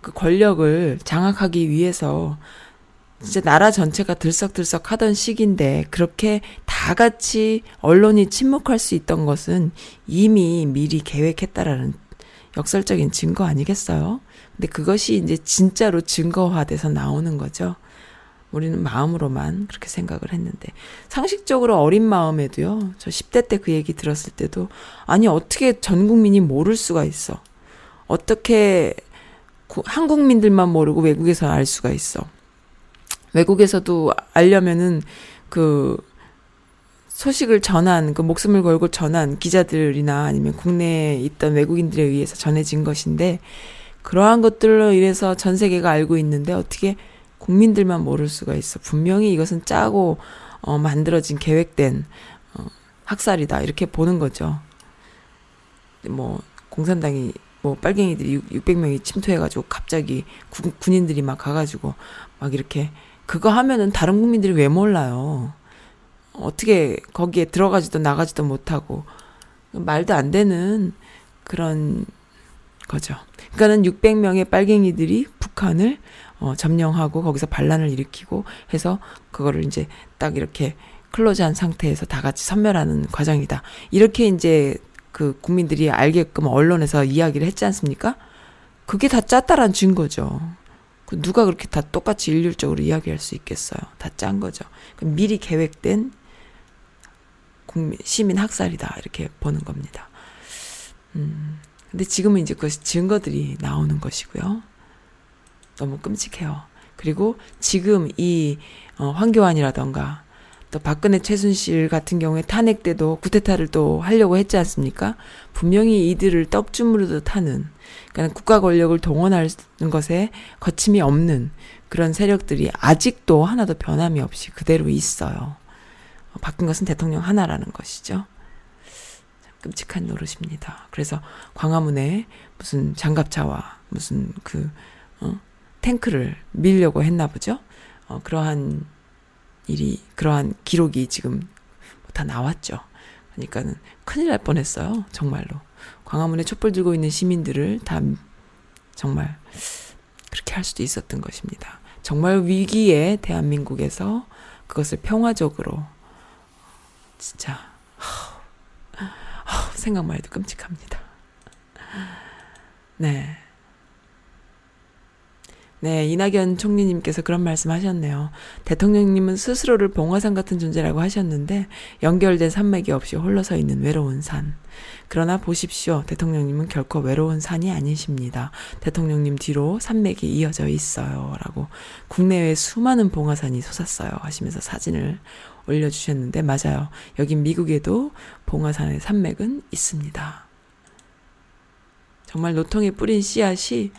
그 권력을 장악하기 위해서 진짜 나라 전체가 들썩들썩 하던 시기인데 그렇게 다 같이 언론이 침묵할 수 있던 것은 이미 미리 계획했다라는 역설적인 증거 아니겠어요? 근데 그것이 이제 진짜로 증거화돼서 나오는 거죠. 우리는 마음으로만 그렇게 생각을 했는데 상식적으로 어린 마음에도요. 저 10대 때 그 얘기 들었을 때도 아니 어떻게 전 국민이 모를 수가 있어. 어떻게 한국민들만 모르고 외국에서 알 수가 있어. 외국에서도 알려면은 그 소식을 전한 그 목숨을 걸고 전한 기자들이나 아니면 국내에 있던 외국인들에 의해서 전해진 것인데 그러한 것들로 인해서 전 세계가 알고 있는데 어떻게 국민들만 모를 수가 있어. 분명히 이것은 짜고 어 만들어진 계획된 어 학살이다. 이렇게 보는 거죠. 뭐 공산당이 뭐 빨갱이들이 600명이 침투해 가지고 갑자기 구, 군인들이 막 가 가지고 막 이렇게 그거 하면은 다른 국민들이 왜 몰라요? 어떻게 거기에 들어가지도 나가지도 못하고 말도 안 되는 그런 거죠. 그러니까는 600명의 빨갱이들이 북한을 어, 점령하고 거기서 반란을 일으키고 해서 그거를 이제 딱 이렇게 클로즈한 상태에서 다 같이 섬멸하는 과정이다. 이렇게 이제 그 국민들이 알게끔 언론에서 이야기를 했지 않습니까? 그게 다 짰다란 증거죠. 그 누가 그렇게 다 똑같이 일률적으로 이야기할 수 있겠어요? 다 짠 거죠. 미리 계획된 국민, 시민 학살이다. 이렇게 보는 겁니다. 음, 근데 지금은 이제 그 증거들이 나오는 것이고요. 너무 끔찍해요. 그리고 지금 이, 어, 황교안이라던가, 또 박근혜 최순실 같은 경우에 탄핵 때도 구테타를 또 하려고 했지 않습니까? 분명히 이들을 떡 주무르듯 하는 그러니까 국가 권력을 동원하는 것에 거침이 없는 그런 세력들이 아직도 하나도 변함이 없이 그대로 있어요. 바뀐 것은 대통령 하나라는 것이죠. 끔찍한 노릇입니다. 그래서 광화문에 무슨 장갑차와 무슨 그 어, 탱크를 밀려고 했나 보죠. 어, 그러한 일이 그러한 기록이 지금 다 나왔죠. 그러니까는 큰일 날 뻔했어요. 정말로 광화문에 촛불 들고 있는 시민들을 다 정말 그렇게 할 수도 있었던 것입니다. 정말 위기에 대한민국에서 그것을 평화적으로 진짜 생각만 해도 끔찍합니다. 네. 네, 이낙연 총리님께서 그런 말씀 하셨네요. 대통령님은 스스로를 봉화산 같은 존재라고 하셨는데 연결된 산맥이 없이 홀로 서 있는 외로운 산. 그러나 보십시오. 대통령님은 결코 외로운 산이 아니십니다. 대통령님 뒤로 산맥이 이어져 있어요. 라고 국내외 수많은 봉화산이 솟았어요. 하시면서 사진을 올려주셨는데 맞아요. 여기 미국에도 봉화산의 산맥은 있습니다. 정말 노통에 뿌린 씨앗이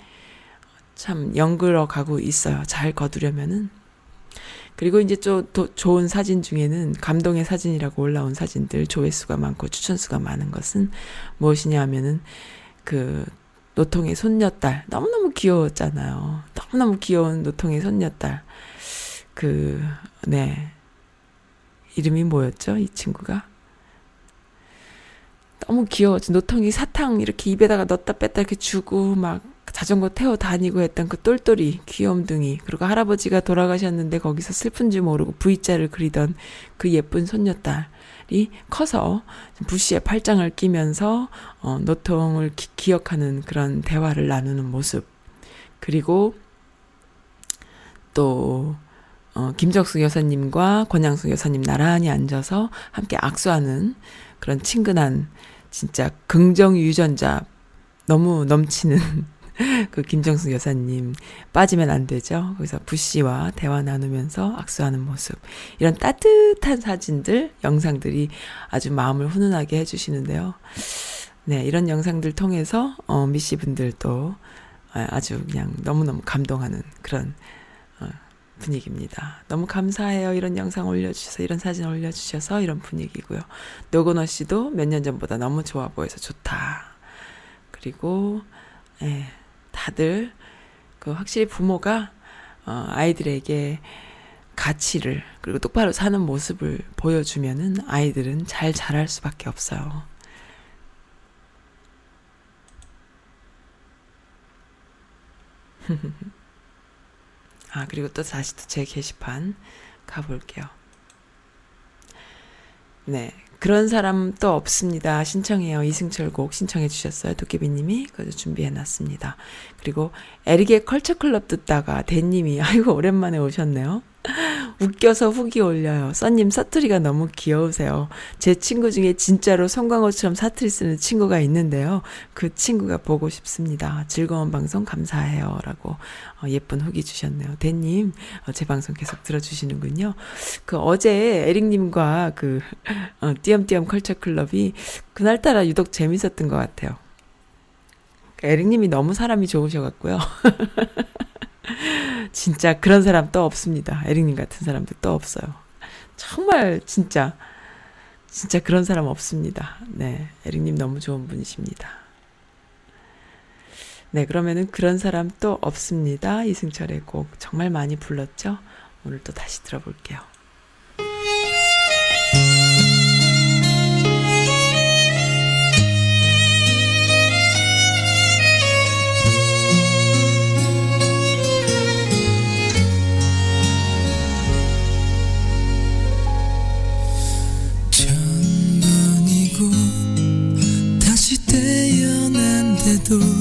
참 연글어 가고 있어요. 잘 거두려면은. 그리고 이제 좀 좋은 사진 중에는 감동의 사진이라고 올라온 사진들 조회수가 많고 추천수가 많은 것은 무엇이냐 하면은 그 노통의 손녀딸 너무너무 귀여웠잖아요. 너무너무 귀여운 노통의 손녀딸 그 네. 이름이 뭐였죠? 이 친구가? 너무 귀여워. 노통이 사탕 이렇게 입에다가 넣었다 뺐다 이렇게 주고 막 자전거 태워 다니고 했던 그 똘똘이 귀염둥이 그리고 할아버지가 돌아가셨는데 거기서 슬픈지 모르고 V자를 그리던 그 예쁜 손녀딸이 커서 부시에 팔짱을 끼면서 어, 노통을 기, 기억하는 그런 대화를 나누는 모습. 그리고 또 어, 김정숙 여사님과 권양숙 여사님 나란히 앉아서 함께 악수하는 그런 친근한 진짜 긍정 유전자 너무 넘치는 그 김정숙 여사님 빠지면 안 되죠. 그래서 부씨와 대화 나누면서 악수하는 모습. 이런 따뜻한 사진들, 영상들이 아주 마음을 훈훈하게 해주시는데요. 네, 이런 영상들 통해서, 어, 미씨 분들도 아주 그냥 너무너무 감동하는 그런, 어, 분위기입니다. 너무 감사해요. 이런 영상 올려주셔서, 이런 사진 올려주셔서, 이런 분위기고요. 노건호 씨도 몇 년 전보다 너무 좋아 보여서 좋다. 그리고, 예, 다들 그 확실히 부모가 어, 아이들에게 가치를 그리고 똑바로 사는 모습을 보여주면은 아이들은 잘 자랄 수밖에 없어요. 아 그리고 또 다시 또 제 게시판 가볼게요. 네, 그런 사람 또 없습니다. 신청해요. 이승철 곡 신청해 주셨어요. 도깨비님이 그래서 준비해 놨습니다. 그리고 에릭의 컬처 클럽 듣다가 대님이 아이고 오랜만에 오셨네요. 웃겨서 후기 올려요. 써님 사투리가 너무 귀여우세요. 제 친구 중에 진짜로 송강호처럼 사투리 쓰는 친구가 있는데요. 그 친구가 보고 싶습니다. 즐거운 방송 감사해요. 라고 어, 예쁜 후기 주셨네요. 대님, 어, 제 방송 계속 들어주시는군요. 그 어제 에릭님과 그, 어, 띄엄띄엄 컬처 클럽이 그날따라 유독 재밌었던 것 같아요. 에릭님이 너무 사람이 좋으셔갖고요. 진짜 그런 사람 또 없습니다. 에릭님 같은 사람도 또 없어요. 정말 진짜 진짜 그런 사람 없습니다. 네, 에릭님 너무 좋은 분이십니다. 네, 그러면은 그런 사람 또 없습니다. 이승철의 곡 정말 많이 불렀죠. 오늘 또 다시 들어볼게요. 태어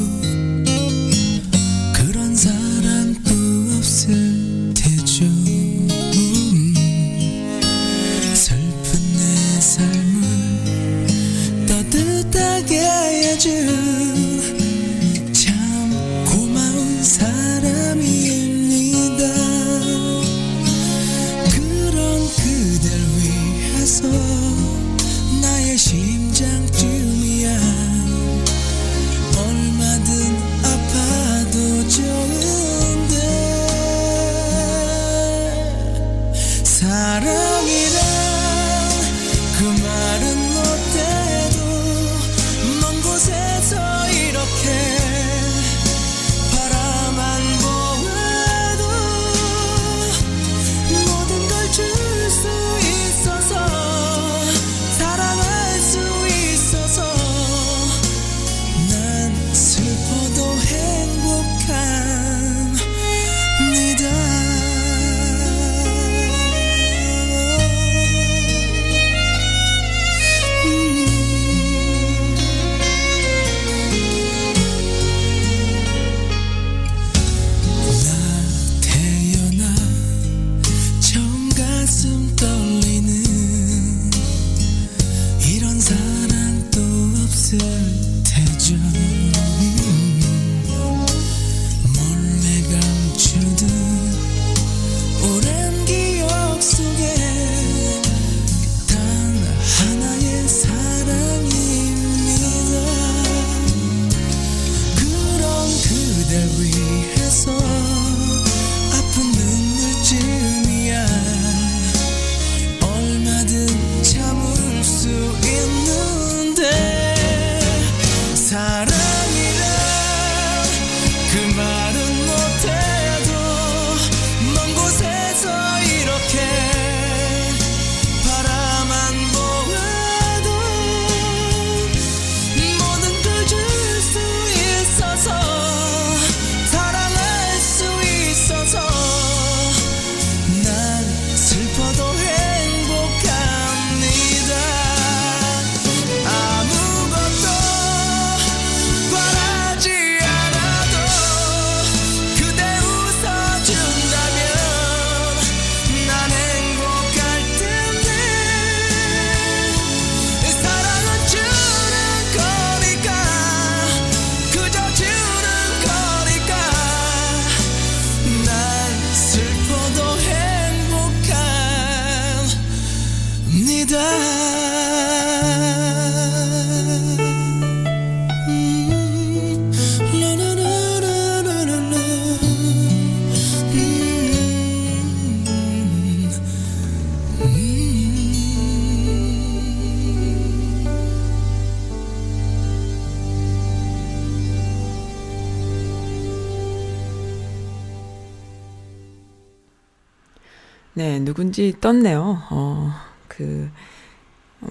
누군지 떴네요. 어, 그,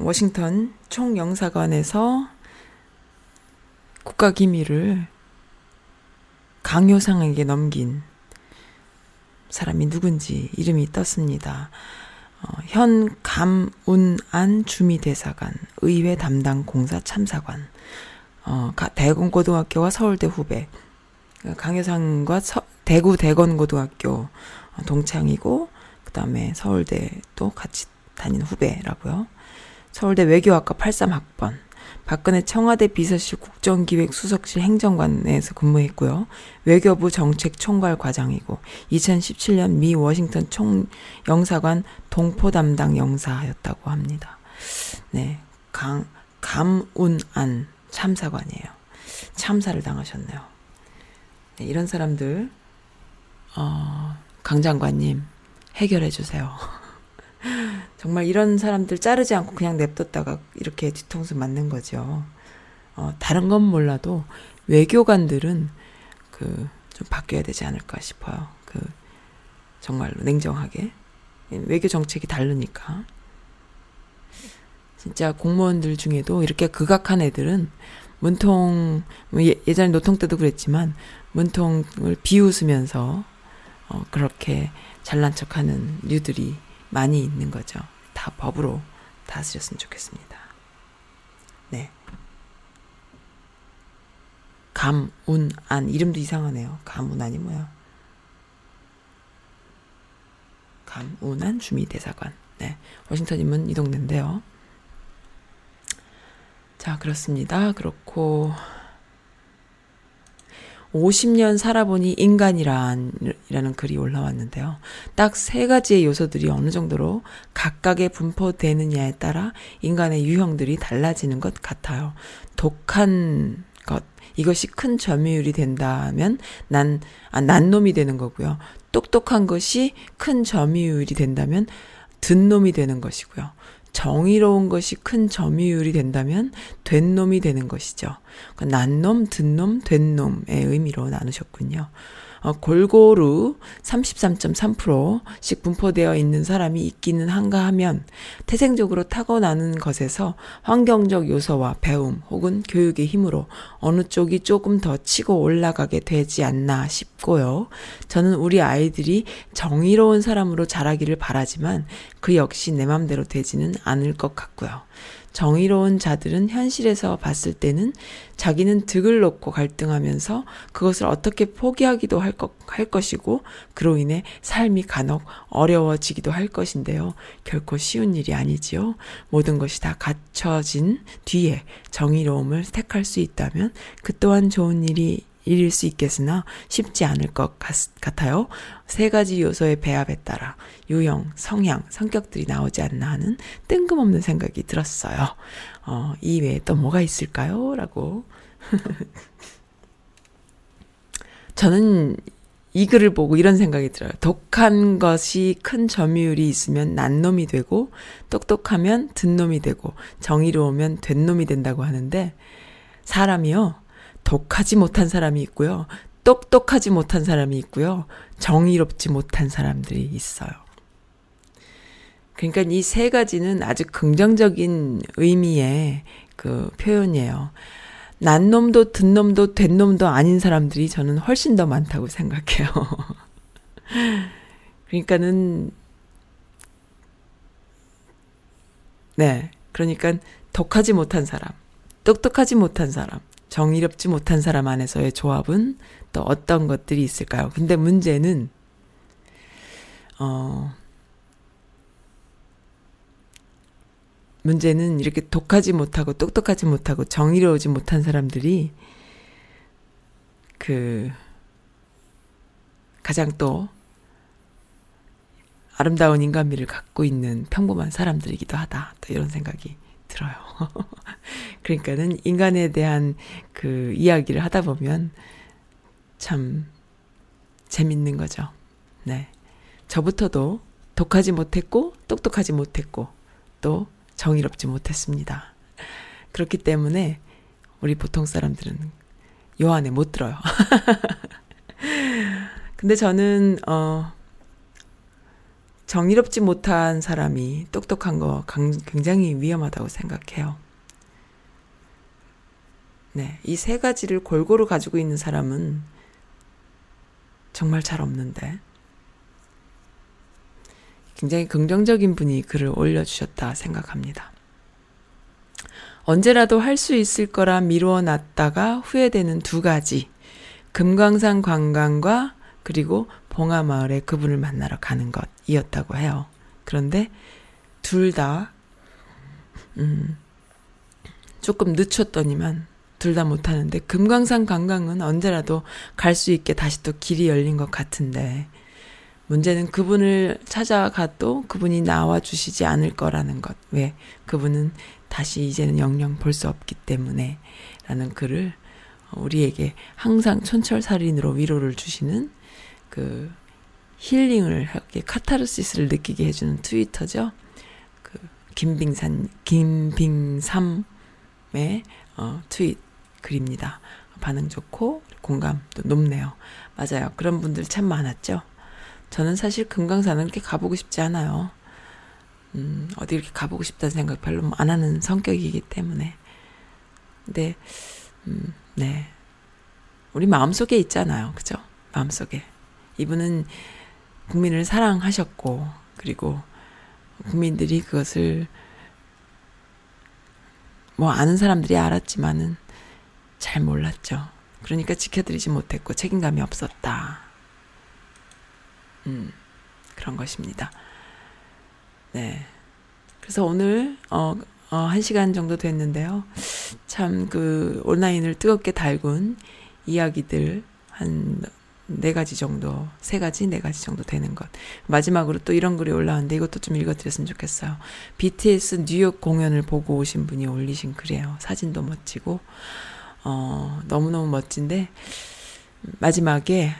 워싱턴 총영사관에서 국가기밀을 강효상에게 넘긴 사람이 누군지 이름이 떴습니다. 어, 현 감운안 주미대사관, 의회 담당 공사 참사관, 어, 가- 대건고등학교와 서울대 후배, 그 강효상과 서- 대구 대건고등학교 어, 동창이고, 그 다음에 서울대 또 같이 다니는 후배라고요. 서울대 외교학과 83학번, 박근혜 청와대 비서실 국정기획 수석실 행정관에서 근무했고요. 외교부 정책총괄 과장이고 2017년 미 워싱턴 총 영사관 동포 담당 영사였다고 합니다. 네, 강 감운안 참사관이에요. 참사를 당하셨네요. 네, 이런 사람들 어, 강 장관님 해결해 주세요. 정말 이런 사람들 자르지 않고 그냥 냅뒀다가 이렇게 뒤통수 맞는 거죠. 어, 다른 건 몰라도 외교관들은 그 좀 바뀌어야 되지 않을까 싶어요. 그 정말로 냉정하게 외교 정책이 다르니까 진짜 공무원들 중에도 이렇게 극악한 애들은 문통 뭐 예, 예전에 노통 때도 그랬지만 문통을 비웃으면서 어, 그렇게 잘난 척하는 류들이 많이 있는 거죠. 다 법으로 다스렸으면 좋겠습니다. 네. 감 운 안 이름도 이상하네요. 감 운 안이 뭐야? 감 운 안 주미대사관. 네. 워싱턴 인문 이 동네인데요. 자, 그렇습니다. 그렇고 50년 살아보니 인간이란, 이라는 글이 올라왔는데요. 딱 세 가지의 요소들이 어느 정도로 각각에 분포되느냐에 따라 인간의 유형들이 달라지는 것 같아요. 독한 것, 이것이 큰 점유율이 된다면 난, 아, 난 놈이 되는 거고요. 똑똑한 것이 큰 점유율이 된다면 든 놈이 되는 것이고요. 정의로운 것이 큰 점유율이 된다면 된 놈이 되는 것이죠. 그러니까 난 놈, 든 놈, 된 놈의 의미로 나누셨군요. 어, 골고루 33.3%씩 분포되어 있는 사람이 있기는 한가 하면 태생적으로 타고나는 것에서 환경적 요소와 배움 혹은 교육의 힘으로 어느 쪽이 조금 더 치고 올라가게 되지 않나 싶고요. 저는 우리 아이들이 정의로운 사람으로 자라기를 바라지만 그 역시 내 맘대로 되지는 않을 것 같고요. 정의로운 자들은 현실에서 봤을 때는 자기는 득을 놓고 갈등하면서 그것을 어떻게 포기하기도 할, 것, 할 것이고 그로 인해 삶이 간혹 어려워지기도 할 것인데요. 결코 쉬운 일이 아니지요. 모든 것이 다 갖춰진 뒤에 정의로움을 택할 수 있다면 그 또한 좋은 일이 일일 수 있겠으나 쉽지 않을 것 같, 같아요. 세 가지 요소의 배합에 따라 유형, 성향, 성격들이 나오지 않나 하는 뜬금없는 생각이 들었어요. 어, 이 외에 또 뭐가 있을까요? 라고. 저는 이 글을 보고 이런 생각이 들어요. 독한 것이 큰 점유율이 있으면 난 놈이 되고, 똑똑하면 든 놈이 되고, 정의로우면 된 놈이 된다고 하는데, 사람이요, 독하지 못한 사람이 있고요. 똑똑하지 못한 사람이 있고요. 정의롭지 못한 사람들이 있어요. 그러니까 이 세 가지는 아주 긍정적인 의미의 그 표현이에요. 난 놈도 든 놈도 된 놈도 아닌 사람들이 저는 훨씬 더 많다고 생각해요. 그러니까는 네. 그러니까 독하지 못한 사람, 똑똑하지 못한 사람, 정의롭지 못한 사람 안에서의 조합은 또 어떤 것들이 있을까요? 근데 문제는, 어, 문제는 이렇게 독하지 못하고 똑똑하지 못하고 정의로우지 못한 사람들이 그 가장 또 아름다운 인간미를 갖고 있는 평범한 사람들이기도 하다. 또 이런 생각이 들어요. 그러니까는 인간에 대한 그 이야기를 하다 보면 참 재밌는 거죠. 네. 저부터도 독하지 못했고, 똑똑하지 못했고, 또 정의롭지 못했습니다. 그렇기 때문에 우리 보통 사람들은 요 안에 못 들어요. 근데 저는, 어, 정의롭지 못한 사람이 똑똑한 거 굉장히 위험하다고 생각해요. 네, 이 세 가지를 골고루 가지고 있는 사람은 정말 잘 없는데. 굉장히 긍정적인 분이 글을 올려주셨다 생각합니다. 언제라도 할 수 있을 거라 미루어 놨다가 후회되는 두 가지. 금강산 관광과 그리고 봉하마을에 그분을 만나러 가는 것이었다고 해요. 그런데 둘 다, 음, 조금 늦췄더니만 둘 다 못하는데 금강산 관광은 언제라도 갈 수 있게 다시 또 길이 열린 것 같은데 문제는 그분을 찾아가도 그분이 나와 주시지 않을 거라는 것. 왜? 그분은 다시 이제는 영영 볼 수 없기 때문에 라는 글을 우리에게 항상 촌철살인으로 위로를 주시는 그 힐링을 하게 카타르시스를 느끼게 해주는 트위터죠. 그 김빙산 김빙삼의 어, 트윗 글입니다. 반응 좋고 공감도 높네요. 맞아요. 그런 분들 참 많았죠. 저는 사실 금강산은 이렇게 가보고 싶지 않아요. 음, 어디 이렇게 가보고 싶다는 생각 별로 안 하는 성격이기 때문에. 근데, 음, 네. 우리 마음속에 있잖아요. 그죠? 마음속에. 이분은 국민을 사랑하셨고, 그리고 국민들이 그것을 뭐 아는 사람들이 알았지만은 잘 몰랐죠. 그러니까 지켜드리지 못했고 책임감이 없었다. 음, 그런 것입니다. 네. 그래서 오늘, 어, 어, 한 시간 정도 됐는데요. 참 그 온라인을 뜨겁게 달군 이야기들 한 네 가지 정도, 세 가지, 네 가지 정도 되는 것. 마지막으로 또 이런 글이 올라왔는데 이것도 좀 읽어드렸으면 좋겠어요. BTS 뉴욕 공연을 보고 오신 분이 올리신 글이에요. 사진도 멋지고, 어, 너무너무 멋진데, 마지막에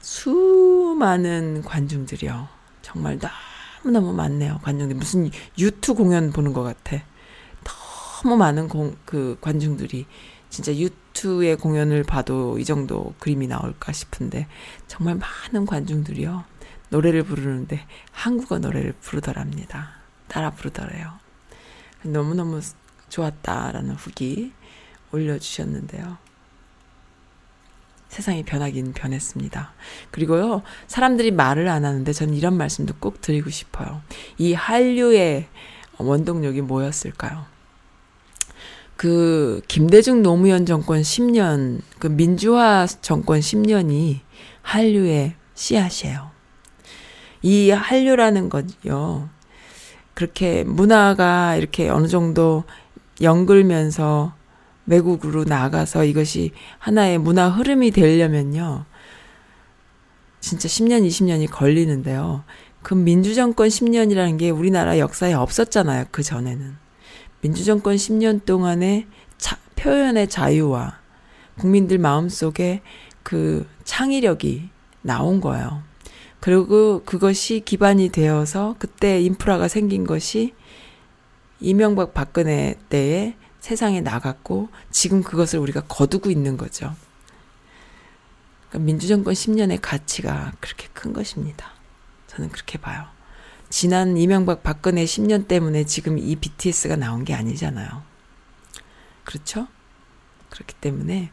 수많은 관중들이요. 정말 너무너무 많네요. 관중들. 무슨 유튜 공연 보는 것 같아. 너무 많은 공, 그 관중들이 진짜 유튜의 공연을 봐도 이 정도 그림이 나올까 싶은데 정말 많은 관중들이요. 노래를 부르는데 한국어 노래를 부르더랍니다. 따라 부르더래요. 너무너무 좋았다라는 후기 올려주셨는데요. 세상이 변하긴 변했습니다. 그리고요, 사람들이 말을 안 하는데 저는 이런 말씀도 꼭 드리고 싶어요. 이 한류의 원동력이 뭐였을까요? 그 김대중 노무현 정권 10년, 그 민주화 정권 10년이 한류의 씨앗이에요. 이 한류라는 것요. 그렇게 문화가 이렇게 어느 정도 연글면서 외국으로 나가서 이것이 하나의 문화 흐름이 되려면요. 진짜 10년, 20년이 걸리는데요. 그 민주정권 10년이라는 게 우리나라 역사에 없었잖아요. 그 전에는. 민주정권 10년 동안의 자, 표현의 자유와 국민들 마음속에 그 창의력이 나온 거예요. 그리고 그것이 기반이 되어서 그때 인프라가 생긴 것이 이명박 박근혜 때에 세상에 나갔고 지금 그것을 우리가 거두고 있는 거죠. 그러니까 민주정권 10년의 가치가 그렇게 큰 것입니다. 저는 그렇게 봐요. 지난 이명박 박근혜 10년 때문에 지금 이 BTS가 나온 게 아니잖아요. 그렇죠? 그렇기 때문에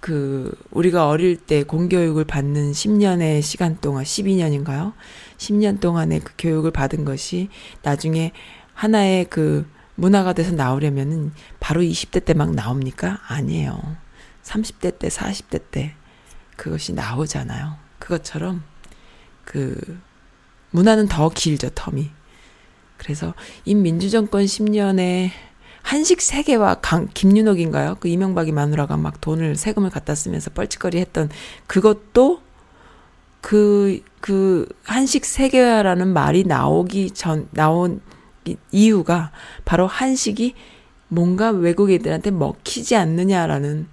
그 우리가 어릴 때 공교육을 받는 10년의 시간 동안 12년인가요? 10년 동안의 그 교육을 받은 것이 나중에 하나의 그 문화가 돼서 나오려면은 바로 20대 때 막 나옵니까? 아니에요. 30대 때, 40대 때 그것이 나오잖아요. 그것처럼 그 문화는 더 길죠, 텀이. 그래서 이 민주정권 10년에 한식 세계와 강, 김윤옥인가요? 그 이명박이 마누라가 막 돈을 세금을 갖다 쓰면서 뻘짓거리 했던 그것도 그, 그 한식 세계화라는 말이 나오기 전, 나온 이유가 바로 한식이 뭔가 외국 애들한테 먹히지 않느냐라는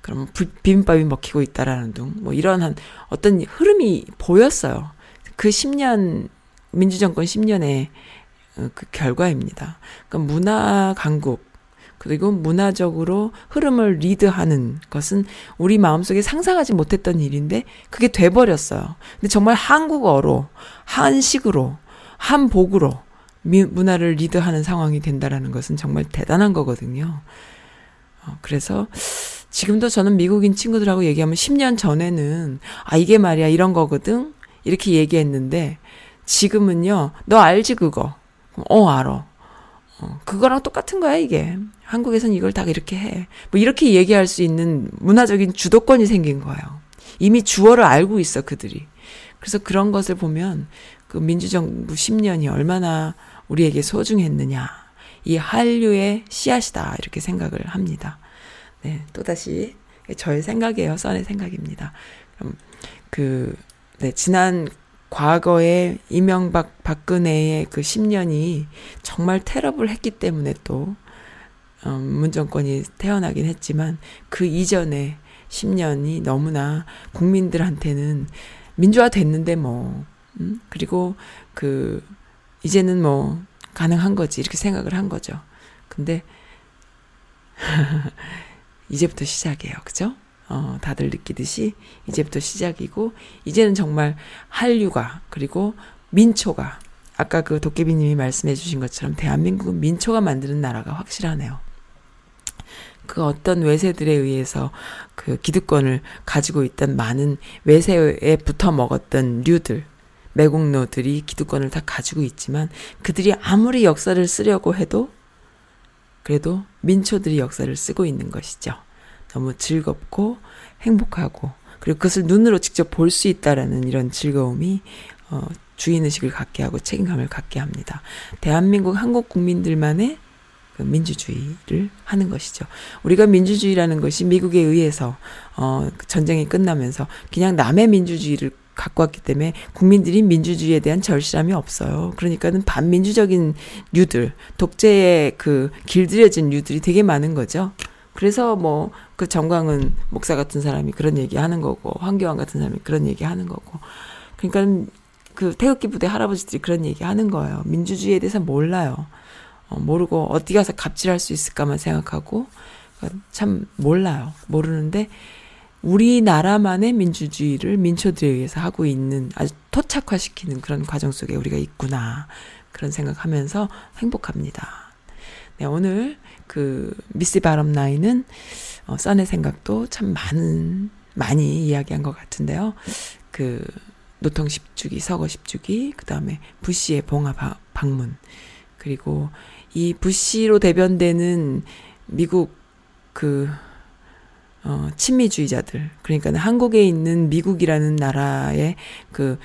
그럼 비빔밥이 먹히고 있다라는 등뭐 이런 한 어떤 흐름이 보였어요. 그 10년 민주정권 10년의 어, 그 결과입니다. 그러니까 문화 강국 그리고 문화적으로 흐름을 리드하는 것은 우리 마음속에 상상하지 못했던 일인데 그게 돼버렸어요. 근데 정말 한국어로 한식으로 한복으로 미, 문화를 리드하는 상황이 된다라는 것은 정말 대단한 거거든요. 어, 그래서 지금도 저는 미국인 친구들하고 얘기하면 10년 전에는 아 이게 말이야 이런 거거든 이렇게 얘기했는데 지금은요 너 알지 그거 어 알아 어, 그거랑 똑같은 거야 이게 한국에선 이걸 다 이렇게 해 뭐 이렇게 얘기할 수 있는 문화적인 주도권이 생긴 거예요 이미 주어를 알고 있어 그들이 그래서 그런 것을 보면 그 민주정부 10년이 얼마나 우리에게 소중했느냐. 이 한류의 씨앗이다. 이렇게 생각을 합니다. 네, 또다시 저의 생각이에요. 써의 생각입니다. 그럼 그, 네, 지난 과거에 이명박 박근혜의 그 10년이 정말 테러블 했기 때문에 또, 음, 문정권이 태어나긴 했지만 그 이전에 10년이 너무나 국민들한테는 민주화 됐는데 뭐, 음, 그리고 그, 이제는 뭐 가능한 거지 이렇게 생각을 한 거죠. 근데 이제부터 시작이에요. 그죠? 어, 다들 느끼듯이 이제부터 시작이고 이제는 정말 한류가 그리고 민초가 아까 그 도깨비님이 말씀해 주신 것처럼 대한민국은 민초가 만드는 나라가 확실하네요. 그 어떤 외세들에 의해서 그 기득권을 가지고 있던 많은 외세에 붙어 먹었던 류들 매국노들이 기득권을 다 가지고 있지만 그들이 아무리 역사를 쓰려고 해도 그래도 민초들이 역사를 쓰고 있는 것이죠. 너무 즐겁고 행복하고 그리고 그것을 눈으로 직접 볼 수 있다라는 이런 즐거움이 어, 주인의식을 갖게 하고 책임감을 갖게 합니다. 대한민국 한국 국민들만의 그 민주주의를 하는 것이죠. 우리가 민주주의라는 것이 미국에 의해서 어 전쟁이 끝나면서 그냥 남의 민주주의를 갖고 왔기 때문에 국민들이 민주주의에 대한 절실함이 없어요. 그러니까는 반민주적인 류들, 독재에 그 길들여진 류들이 되게 많은 거죠. 그래서 뭐 그 정광은 목사 같은 사람이 그런 얘기 하는 거고 황교안 같은 사람이 그런 얘기 하는 거고 그러니까 그 태극기 부대 할아버지들이 그런 얘기 하는 거예요. 민주주의에 대해서 몰라요. 어, 모르고 어디 가서 갑질할 수 있을까만 생각하고 그러니까 참 몰라요. 모르는데 우리나라만의 민주주의를 민초들에 의해서 하고 있는 아주 토착화시키는 그런 과정 속에 우리가 있구나. 그런 생각하면서 행복합니다. 네, 오늘 그 미스 바람 나이는 어, 써의 생각도 참 많은 많이 이야기한 것 같은데요. 그 노통 10주기, 서거 10주기, 그 다음에 부시의 봉화 바, 방문, 그리고 이 부시로 대변되는 미국 그 어, 친미주의자들. 그러니까 한국에 있는 미국이라는 나라의 그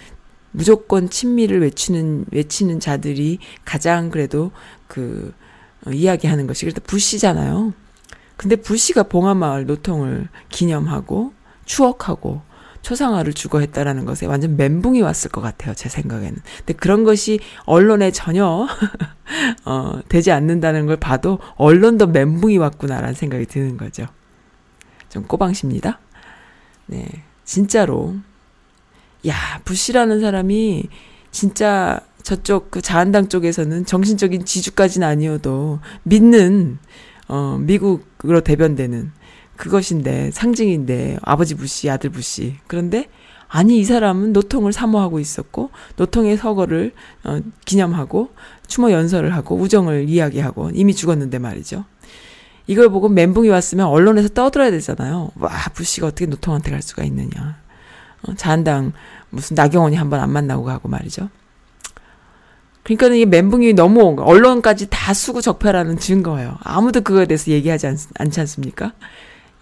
무조건 친미를 외치는, 외치는 자들이 가장 그래도 그, 어, 이야기하는 것이. 그래도 부시잖아요. 근데 부시가 봉화마을 노통을 기념하고 추억하고 초상화를 주고 했다라는 것에 완전 멘붕이 왔을 것 같아요. 제 생각에는. 근데 그런 것이 언론에 전혀, 어, 되지 않는다는 걸 봐도 언론도 멘붕이 왔구나라는 생각이 드는 거죠. 좀 꼬방십니다. 네. 진짜로. 야, 부시라는 사람이 진짜 저쪽 그 자한당 쪽에서는 정신적인 지주까지는 아니어도 믿는 어 미국으로 대변되는 그것인데 상징인데 아버지 부시 아들 부시 그런데 아니 이 사람은 노통을 사모하고 있었고 노통의 서거를 어, 기념하고 추모 연설을 하고 우정을 이야기하고 이미 죽었는데 말이죠. 이걸 보고 멘붕이 왔으면 언론에서 떠들어야 되잖아요. 와, 부시가 어떻게 노통한테 갈 수가 있느냐. 어, 자한당 무슨 나경원이 한번 안 만나고 가고 말이죠. 그러니까 이게 멘붕이 너무 언론까지 다 수구 적폐라는 증거예요. 아무도 그거에 대해서 얘기하지 않, 않지 않습니까?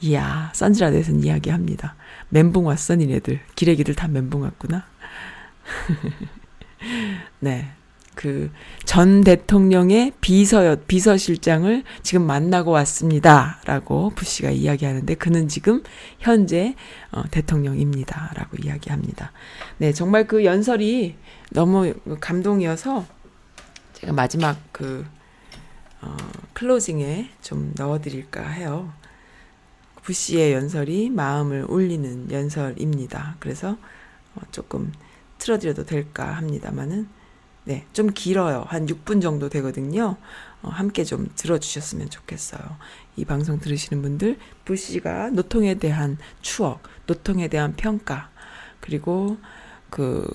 이야, 선지라드에서는 이야기합니다. 멘붕 왔어, 니네들. 기레기들 다 멘붕 왔구나. 네. 그 전 대통령의 비서였 비서실장을 지금 만나고 왔습니다 라고 부시가 이야기하는데 그는 지금 현재 어, 대통령입니다 라고 이야기합니다. 네, 정말 그 연설이 너무 감동이어서 제가 마지막 그 어, 클로징에 좀 넣어드릴까 해요. 부시의 연설이 마음을 울리는 연설입니다. 그래서 어, 조금 틀어드려도 될까 합니다만은 네, 좀 길어요. 한 6분 정도 되거든요. 어, 함께 좀 들어주셨으면 좋겠어요. 이 방송 들으시는 분들, 부시가 노통에 대한 추억, 노통에 대한 평가, 그리고 그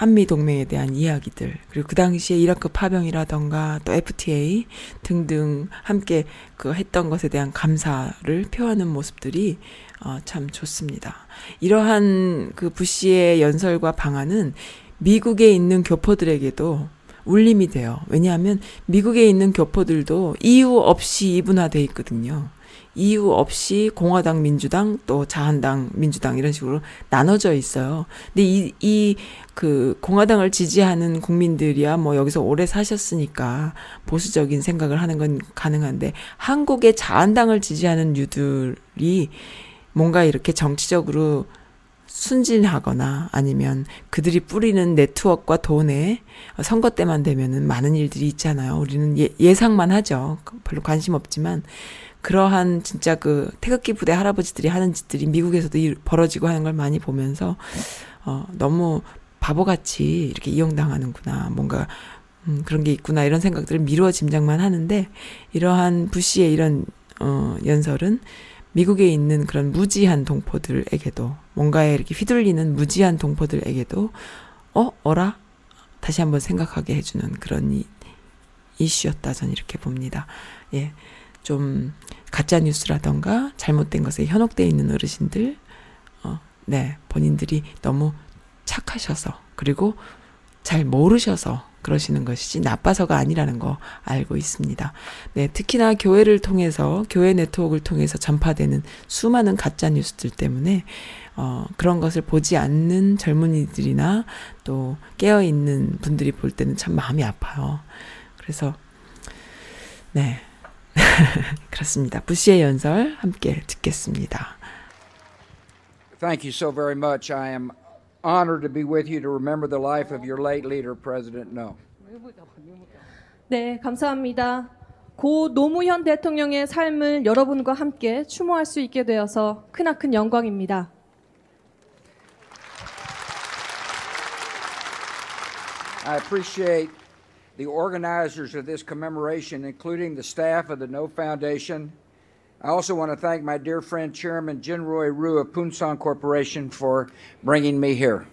한미 동맹에 대한 이야기들, 그리고 그 당시에 이라크 파병이라던가 또 FTA 등등 함께 그 했던 것에 대한 감사를 표하는 모습들이 어, 참 좋습니다. 이러한 그 부시의 연설과 방안은 미국에 있는 교포들에게도 울림이 돼요. 왜냐하면 미국에 있는 교포들도 이유 없이 이분화돼 있거든요. 이유 없이 공화당, 민주당, 또 자한당, 민주당 이런 식으로 나눠져 있어요. 근데 이, 이, 그, 공화당을 지지하는 국민들이야 뭐 여기서 오래 사셨으니까 보수적인 생각을 하는 건 가능한데 한국의 자한당을 지지하는 유들이 뭔가 이렇게 정치적으로 순진하거나 아니면 그들이 뿌리는 네트워크와 돈에 선거 때만 되면은 많은 일들이 있잖아요. 우리는 예, 예상만 하죠. 별로 관심 없지만 그러한 진짜 그 태극기 부대 할아버지들이 하는 짓들이 미국에서도 벌어지고 하는 걸 많이 보면서 어 너무 바보같이 이렇게 이용당하는구나. 뭔가 음, 그런 게 있구나 이런 생각들을 미루어 짐작만 하는데 이러한 부시의 이런 어 연설은 미국에 있는 그런 무지한 동포들에게도 뭔가에 이렇게 휘둘리는 무지한 동포들에게도 어 어라 다시 한번 생각하게 해주는 그런 이, 이슈였다 저는 이렇게 봅니다. 예, 좀 가짜 뉴스라던가 잘못된 것에 현혹돼 있는 어르신들, 어, 네 본인들이 너무 착하셔서 그리고 잘 모르셔서 그러시는 것이지 나빠서가 아니라는 거 알고 있습니다. 네, 특히나 교회를 통해서 교회 네트워크를 통해서 전파되는 수많은 가짜 뉴스들 때문에 어, 그런 것을 보지 않는 젊은이들이나 또 깨어 있는 분들이 볼 때는 참 마음이 아파요. 그래서 네, 그렇습니다. 부시의 연설 함께 듣겠습니다. Thank you so very much. I am honored to be with you to remember the life of your late leader, President No. 네, 감사합니다. 고 노무현 대통령의 삶을 여러분과 함께 추모할 수 있게 되어서 크나큰 영광입니다. I appreciate the organizers of this commemoration, including the staff of the No Foundation. I also want to thank my dear friend, Chairman Jinroy Ryu of Punsan Corporation, for bringing me here.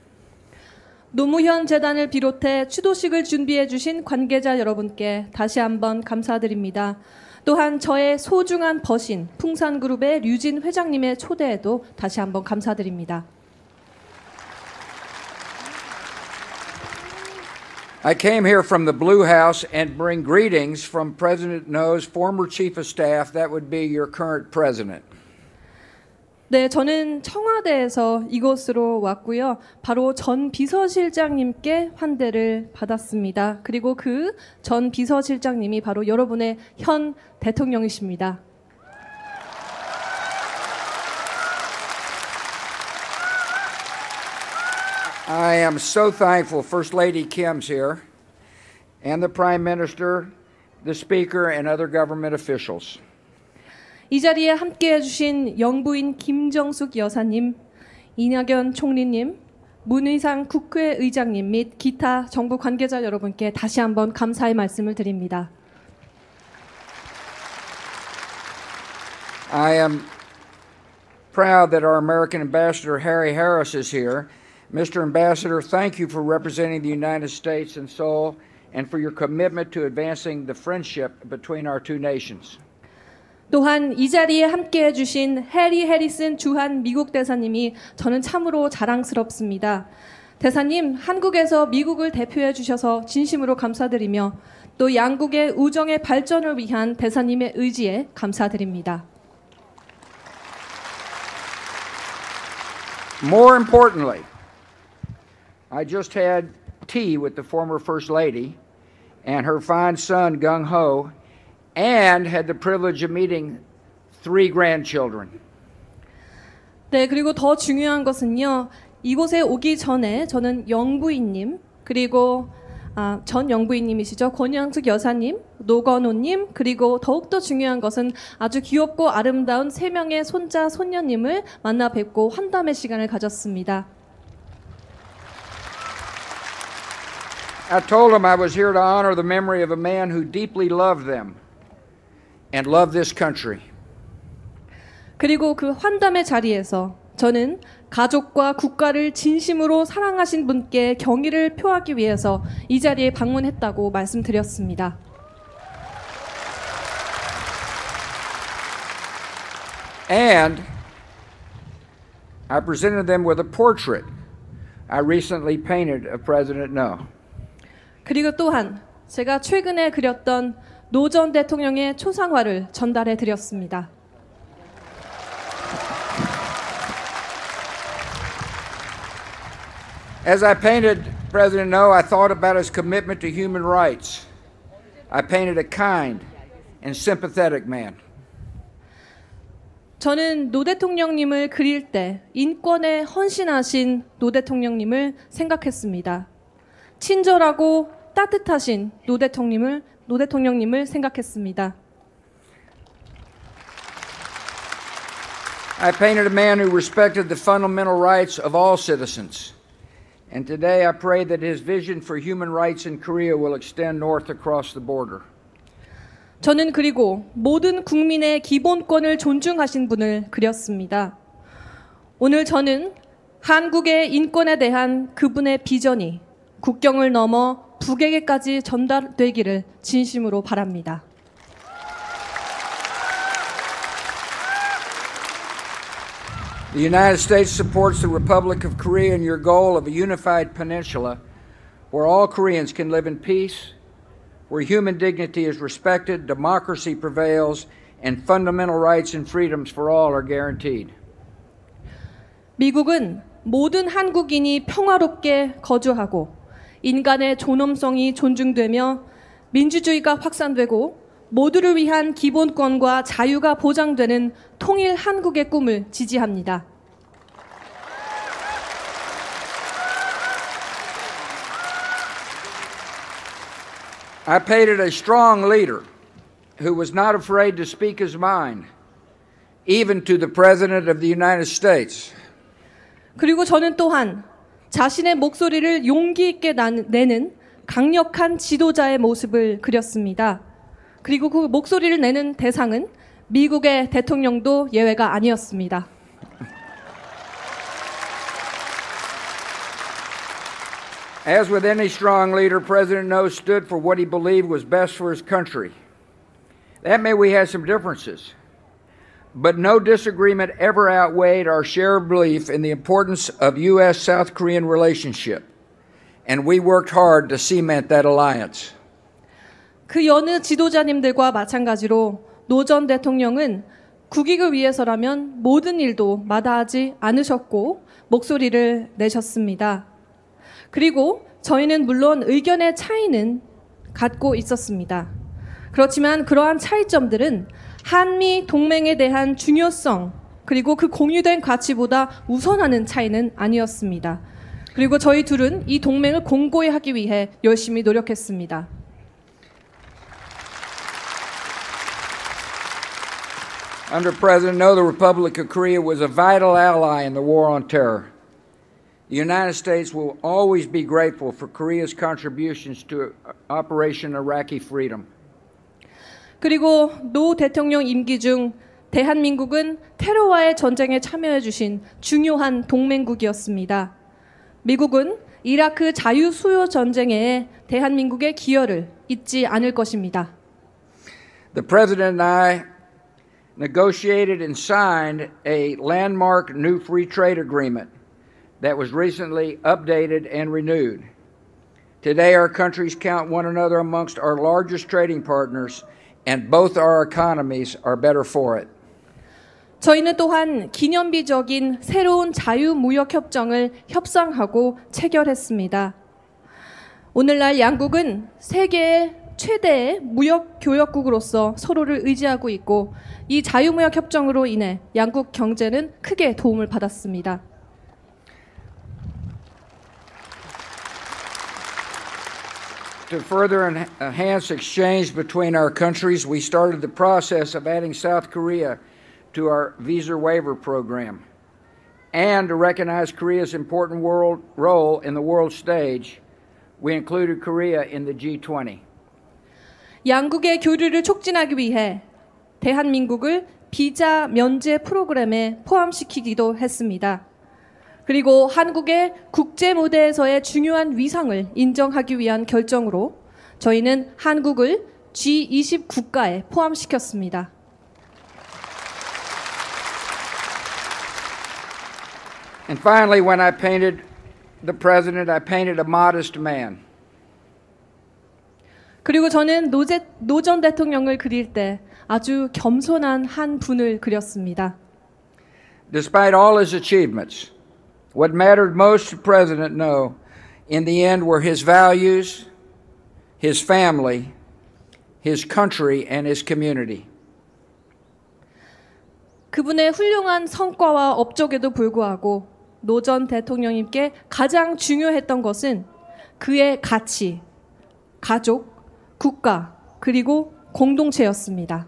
노무현 재단을 비롯해 추도식을 준비해 주신 관계자 여러분께 다시 한번 감사드립니다. 또한 저의 소중한 버신 풍산그룹의 류진 회장님의 초대에도 다시 한번 감사드립니다. I came here from the Blue House and bring greetings from President No's former chief of staff, that would be your current president. 네, 저는 청와대에서 이곳으로 왔고요. 바로 전 비서실장님께 환대를 받았습니다. 그리고 그 전 비서실장님이 바로 여러분의 현 대통령이십니다. I am so thankful First Lady Kim's here, and the Prime Minister, the Speaker, and other government officials. 이 자리에 함께 해주신 영부인 김정숙 여사님, 이낙연 총리님, 문의상 국회의장님 및 기타 정부 관계자 여러분께 다시 한번 감사의 말씀을 드립니다. I am proud that our American Ambassador Harry Harris is here. Mr. Ambassador, thank you for representing the United States in Seoul and for your commitment to advancing the friendship between our two nations. 또한 이 자리에 함께 해주신 해리 해리슨 주한 미국 대사님이 저는 참으로 자랑스럽습니다. 대사님, 한국에서 미국을 대표해 주셔서 진심으로 감사드리며 또 양국의 우정의 발전을 위한 대사님의 의지에 감사드립니다. More importantly, I just had tea with the former First Lady and her fine son, Gung Ho, and had the privilege of meeting three grandchildren. 네, 그리고 더 중요한 것은요. 이곳에 오기 전에 저는 영부인님, 그리고 아, 전 영부인님이시죠. 권양숙 여사님, 노건호님, 그리고 더욱더 중요한 것은 아주 귀엽고 아름다운 세 명의 손자, 손녀님을 만나 뵙고 환담의 시간을 가졌습니다. I told them I was here to honor the memory of a man who deeply loved them and loved this country. 그리고 그 환담의 자리에서 저는 가족과 국가를 진심으로 사랑하신 분께 경의를 표하기 위해서 이 자리에 방문했다고 말씀드렸습니다. And I presented them with a portrait I recently painted of President No. 그리고 또한 제가 최근에 그렸던 노 전 대통령의 초상화를 전달해 드렸습니다. As I painted President No, I thought about his commitment to human rights. I painted a kind and sympathetic man. 저는 노 대통령님을 그릴 때 인권에 헌신하신 노 대통령님을 생각했습니다. 친절하고 따뜻하신 노 대통령님을 노 대통령님을 생각했습니다. I painted a man who respected the fundamental rights of all citizens. And today I pray that his vision for human rights in Korea will extend north across the border. 저는 그리고 모든 국민의 기본권을 존중하신 분을 그렸습니다. 오늘 저는 한국의 인권에 대한 그분의 비전이 국경을 넘어 북에게까지 전달되기를 진심으로 바랍니다. The United States supports the Republic of Korea in your goal of a unified peninsula where all Koreans can live in peace, where human dignity is respected, democracy prevails, and fundamental rights and freedoms for all are guaranteed. 미국은 모든 한국인이 평화롭게 거주하고 인간의 존엄성이 존중되며 민주주의가 확산되고 모두를 위한 기본권과 자유가 보장되는 통일 한국의 꿈을 지지합니다. I painted a strong leader who was not afraid to speak his mind, even to the President of the United States. 그리고 저는 또한 자신의 목소리를 용기 있게 나- 내는 강력한 지도자의 모습을 그렸습니다. 그리고 그 목소리를 내는 대상은 미국의 대통령도 예외가 아니었습니다. But no disagreement ever outweighed our shared belief in the importance of U.S. South Korean relationship, and we worked hard to cement that alliance. 그 여느 지도자님들과 마찬가지로 노 전 대통령은 국익을 위해서라면 모든 일도 마다하지 않으셨고 목소리를 내셨습니다. 그리고 저희는 물론 의견의 차이는 갖고 있었습니다. 그렇지만 그러한 차이점들은 한미 동맹에 대한 중요성 그리고 그 공유된 가치보다 우선하는 차이는 아니었습니다. 그리고 저희 둘은 이 동맹을 공고히 하기 위해 열심히 노력했습니다. Under President No, the Republic of Korea was a vital ally in the war on terror. The United States will always be grateful for Korea's contributions to Operation Iraqi Freedom. 그리고 노 대통령 임기 중 대한민국은 테러와의 전쟁에 참여해 주신 중요한 동맹국이었습니다. 미국은 이라크 자유 수요 전쟁에 대한민국의 기여를 잊지 않을 것입니다. The President and I negotiated and signed a landmark new free trade agreement that was recently updated and renewed. Today, our countries count one another amongst our largest trading partners, and both our economies are better for it. 저희는 또한 기념비적인 새로운 자유무역 협정을 협상하고 체결했습니다. 오늘날 양국은 세계의 최대의 무역 교역국으로서 서로를 의지하고 있고 이 자유무역 협정으로 인해 양국 경제는 크게 도움을 받았습니다. To further en- enhance exchange between our countries, we started the process of adding South Korea to our visa waiver program. And to recognize Korea's important world role in the world stage, we included Korea in the G20. 양국의 교류를 촉진하기 위해 대한민국을 비자 면제 프로그램에 포함시키기도 했습니다. 그리고 한국의 국제 무대에서의 중요한 위상을 인정하기 위한 결정으로 저희는 한국을 G20 국가에 포함시켰습니다. And finally, when I painted the president, I painted a modest man. 그리고 저는 노전 대통령을 그릴 때 아주 겸손한 한 분을 그렸습니다. Despite all his achievements, what mattered most to President No in the end were his values, his family, his country, and his community. 그분의 훌륭한 성과와 업적에도 불구하고 노 전 대통령님께 가장 중요했던 것은 그의 가치, 가족, 국가, 그리고 공동체였습니다.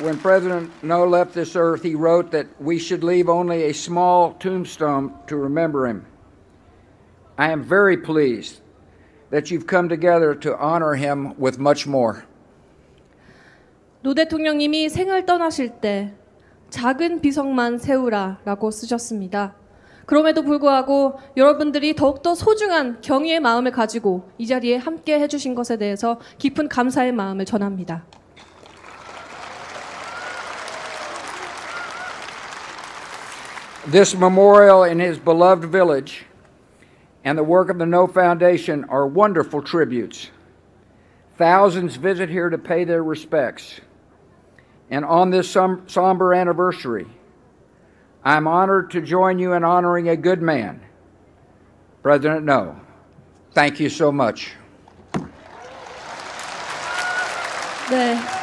When President No left this earth, he wrote that we should leave only a small tombstone to remember him. I am very pleased that you've come together to honor him with much more. 노 대통령님이 생을 떠나실 때 작은 비석만 세우라라고 쓰셨습니다. 그럼에도 불구하고 여러분들이 더욱더 소중한 경의의 마음을 가지고 이 자리에 함께 해주신 것에 대해서 깊은 감사의 마음을 전합니다. This memorial in his beloved village and the work of the No Foundation are wonderful tributes. Thousands visit here to pay their respects. And on this som- somber anniversary, I'm honored to join you in honoring a good man, President No. Thank you so much. 네.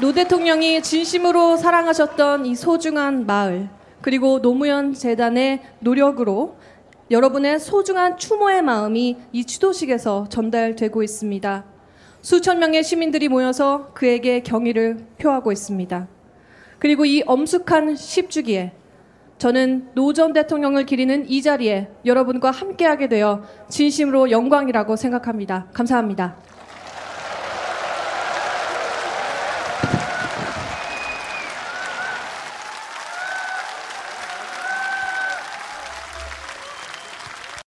노 대통령이 진심으로 사랑하셨던 이 소중한 마을, 그리고 노무현 재단의 노력으로 여러분의 소중한 추모의 마음이 이 추도식에서 전달되고 있습니다. 수천 명의 시민들이 모여서 그에게 경의를 표하고 있습니다. 그리고 이 엄숙한 10주기에 저는 노 전 대통령을 기리는 이 자리에 여러분과 함께하게 되어 진심으로 영광이라고 생각합니다. 감사합니다.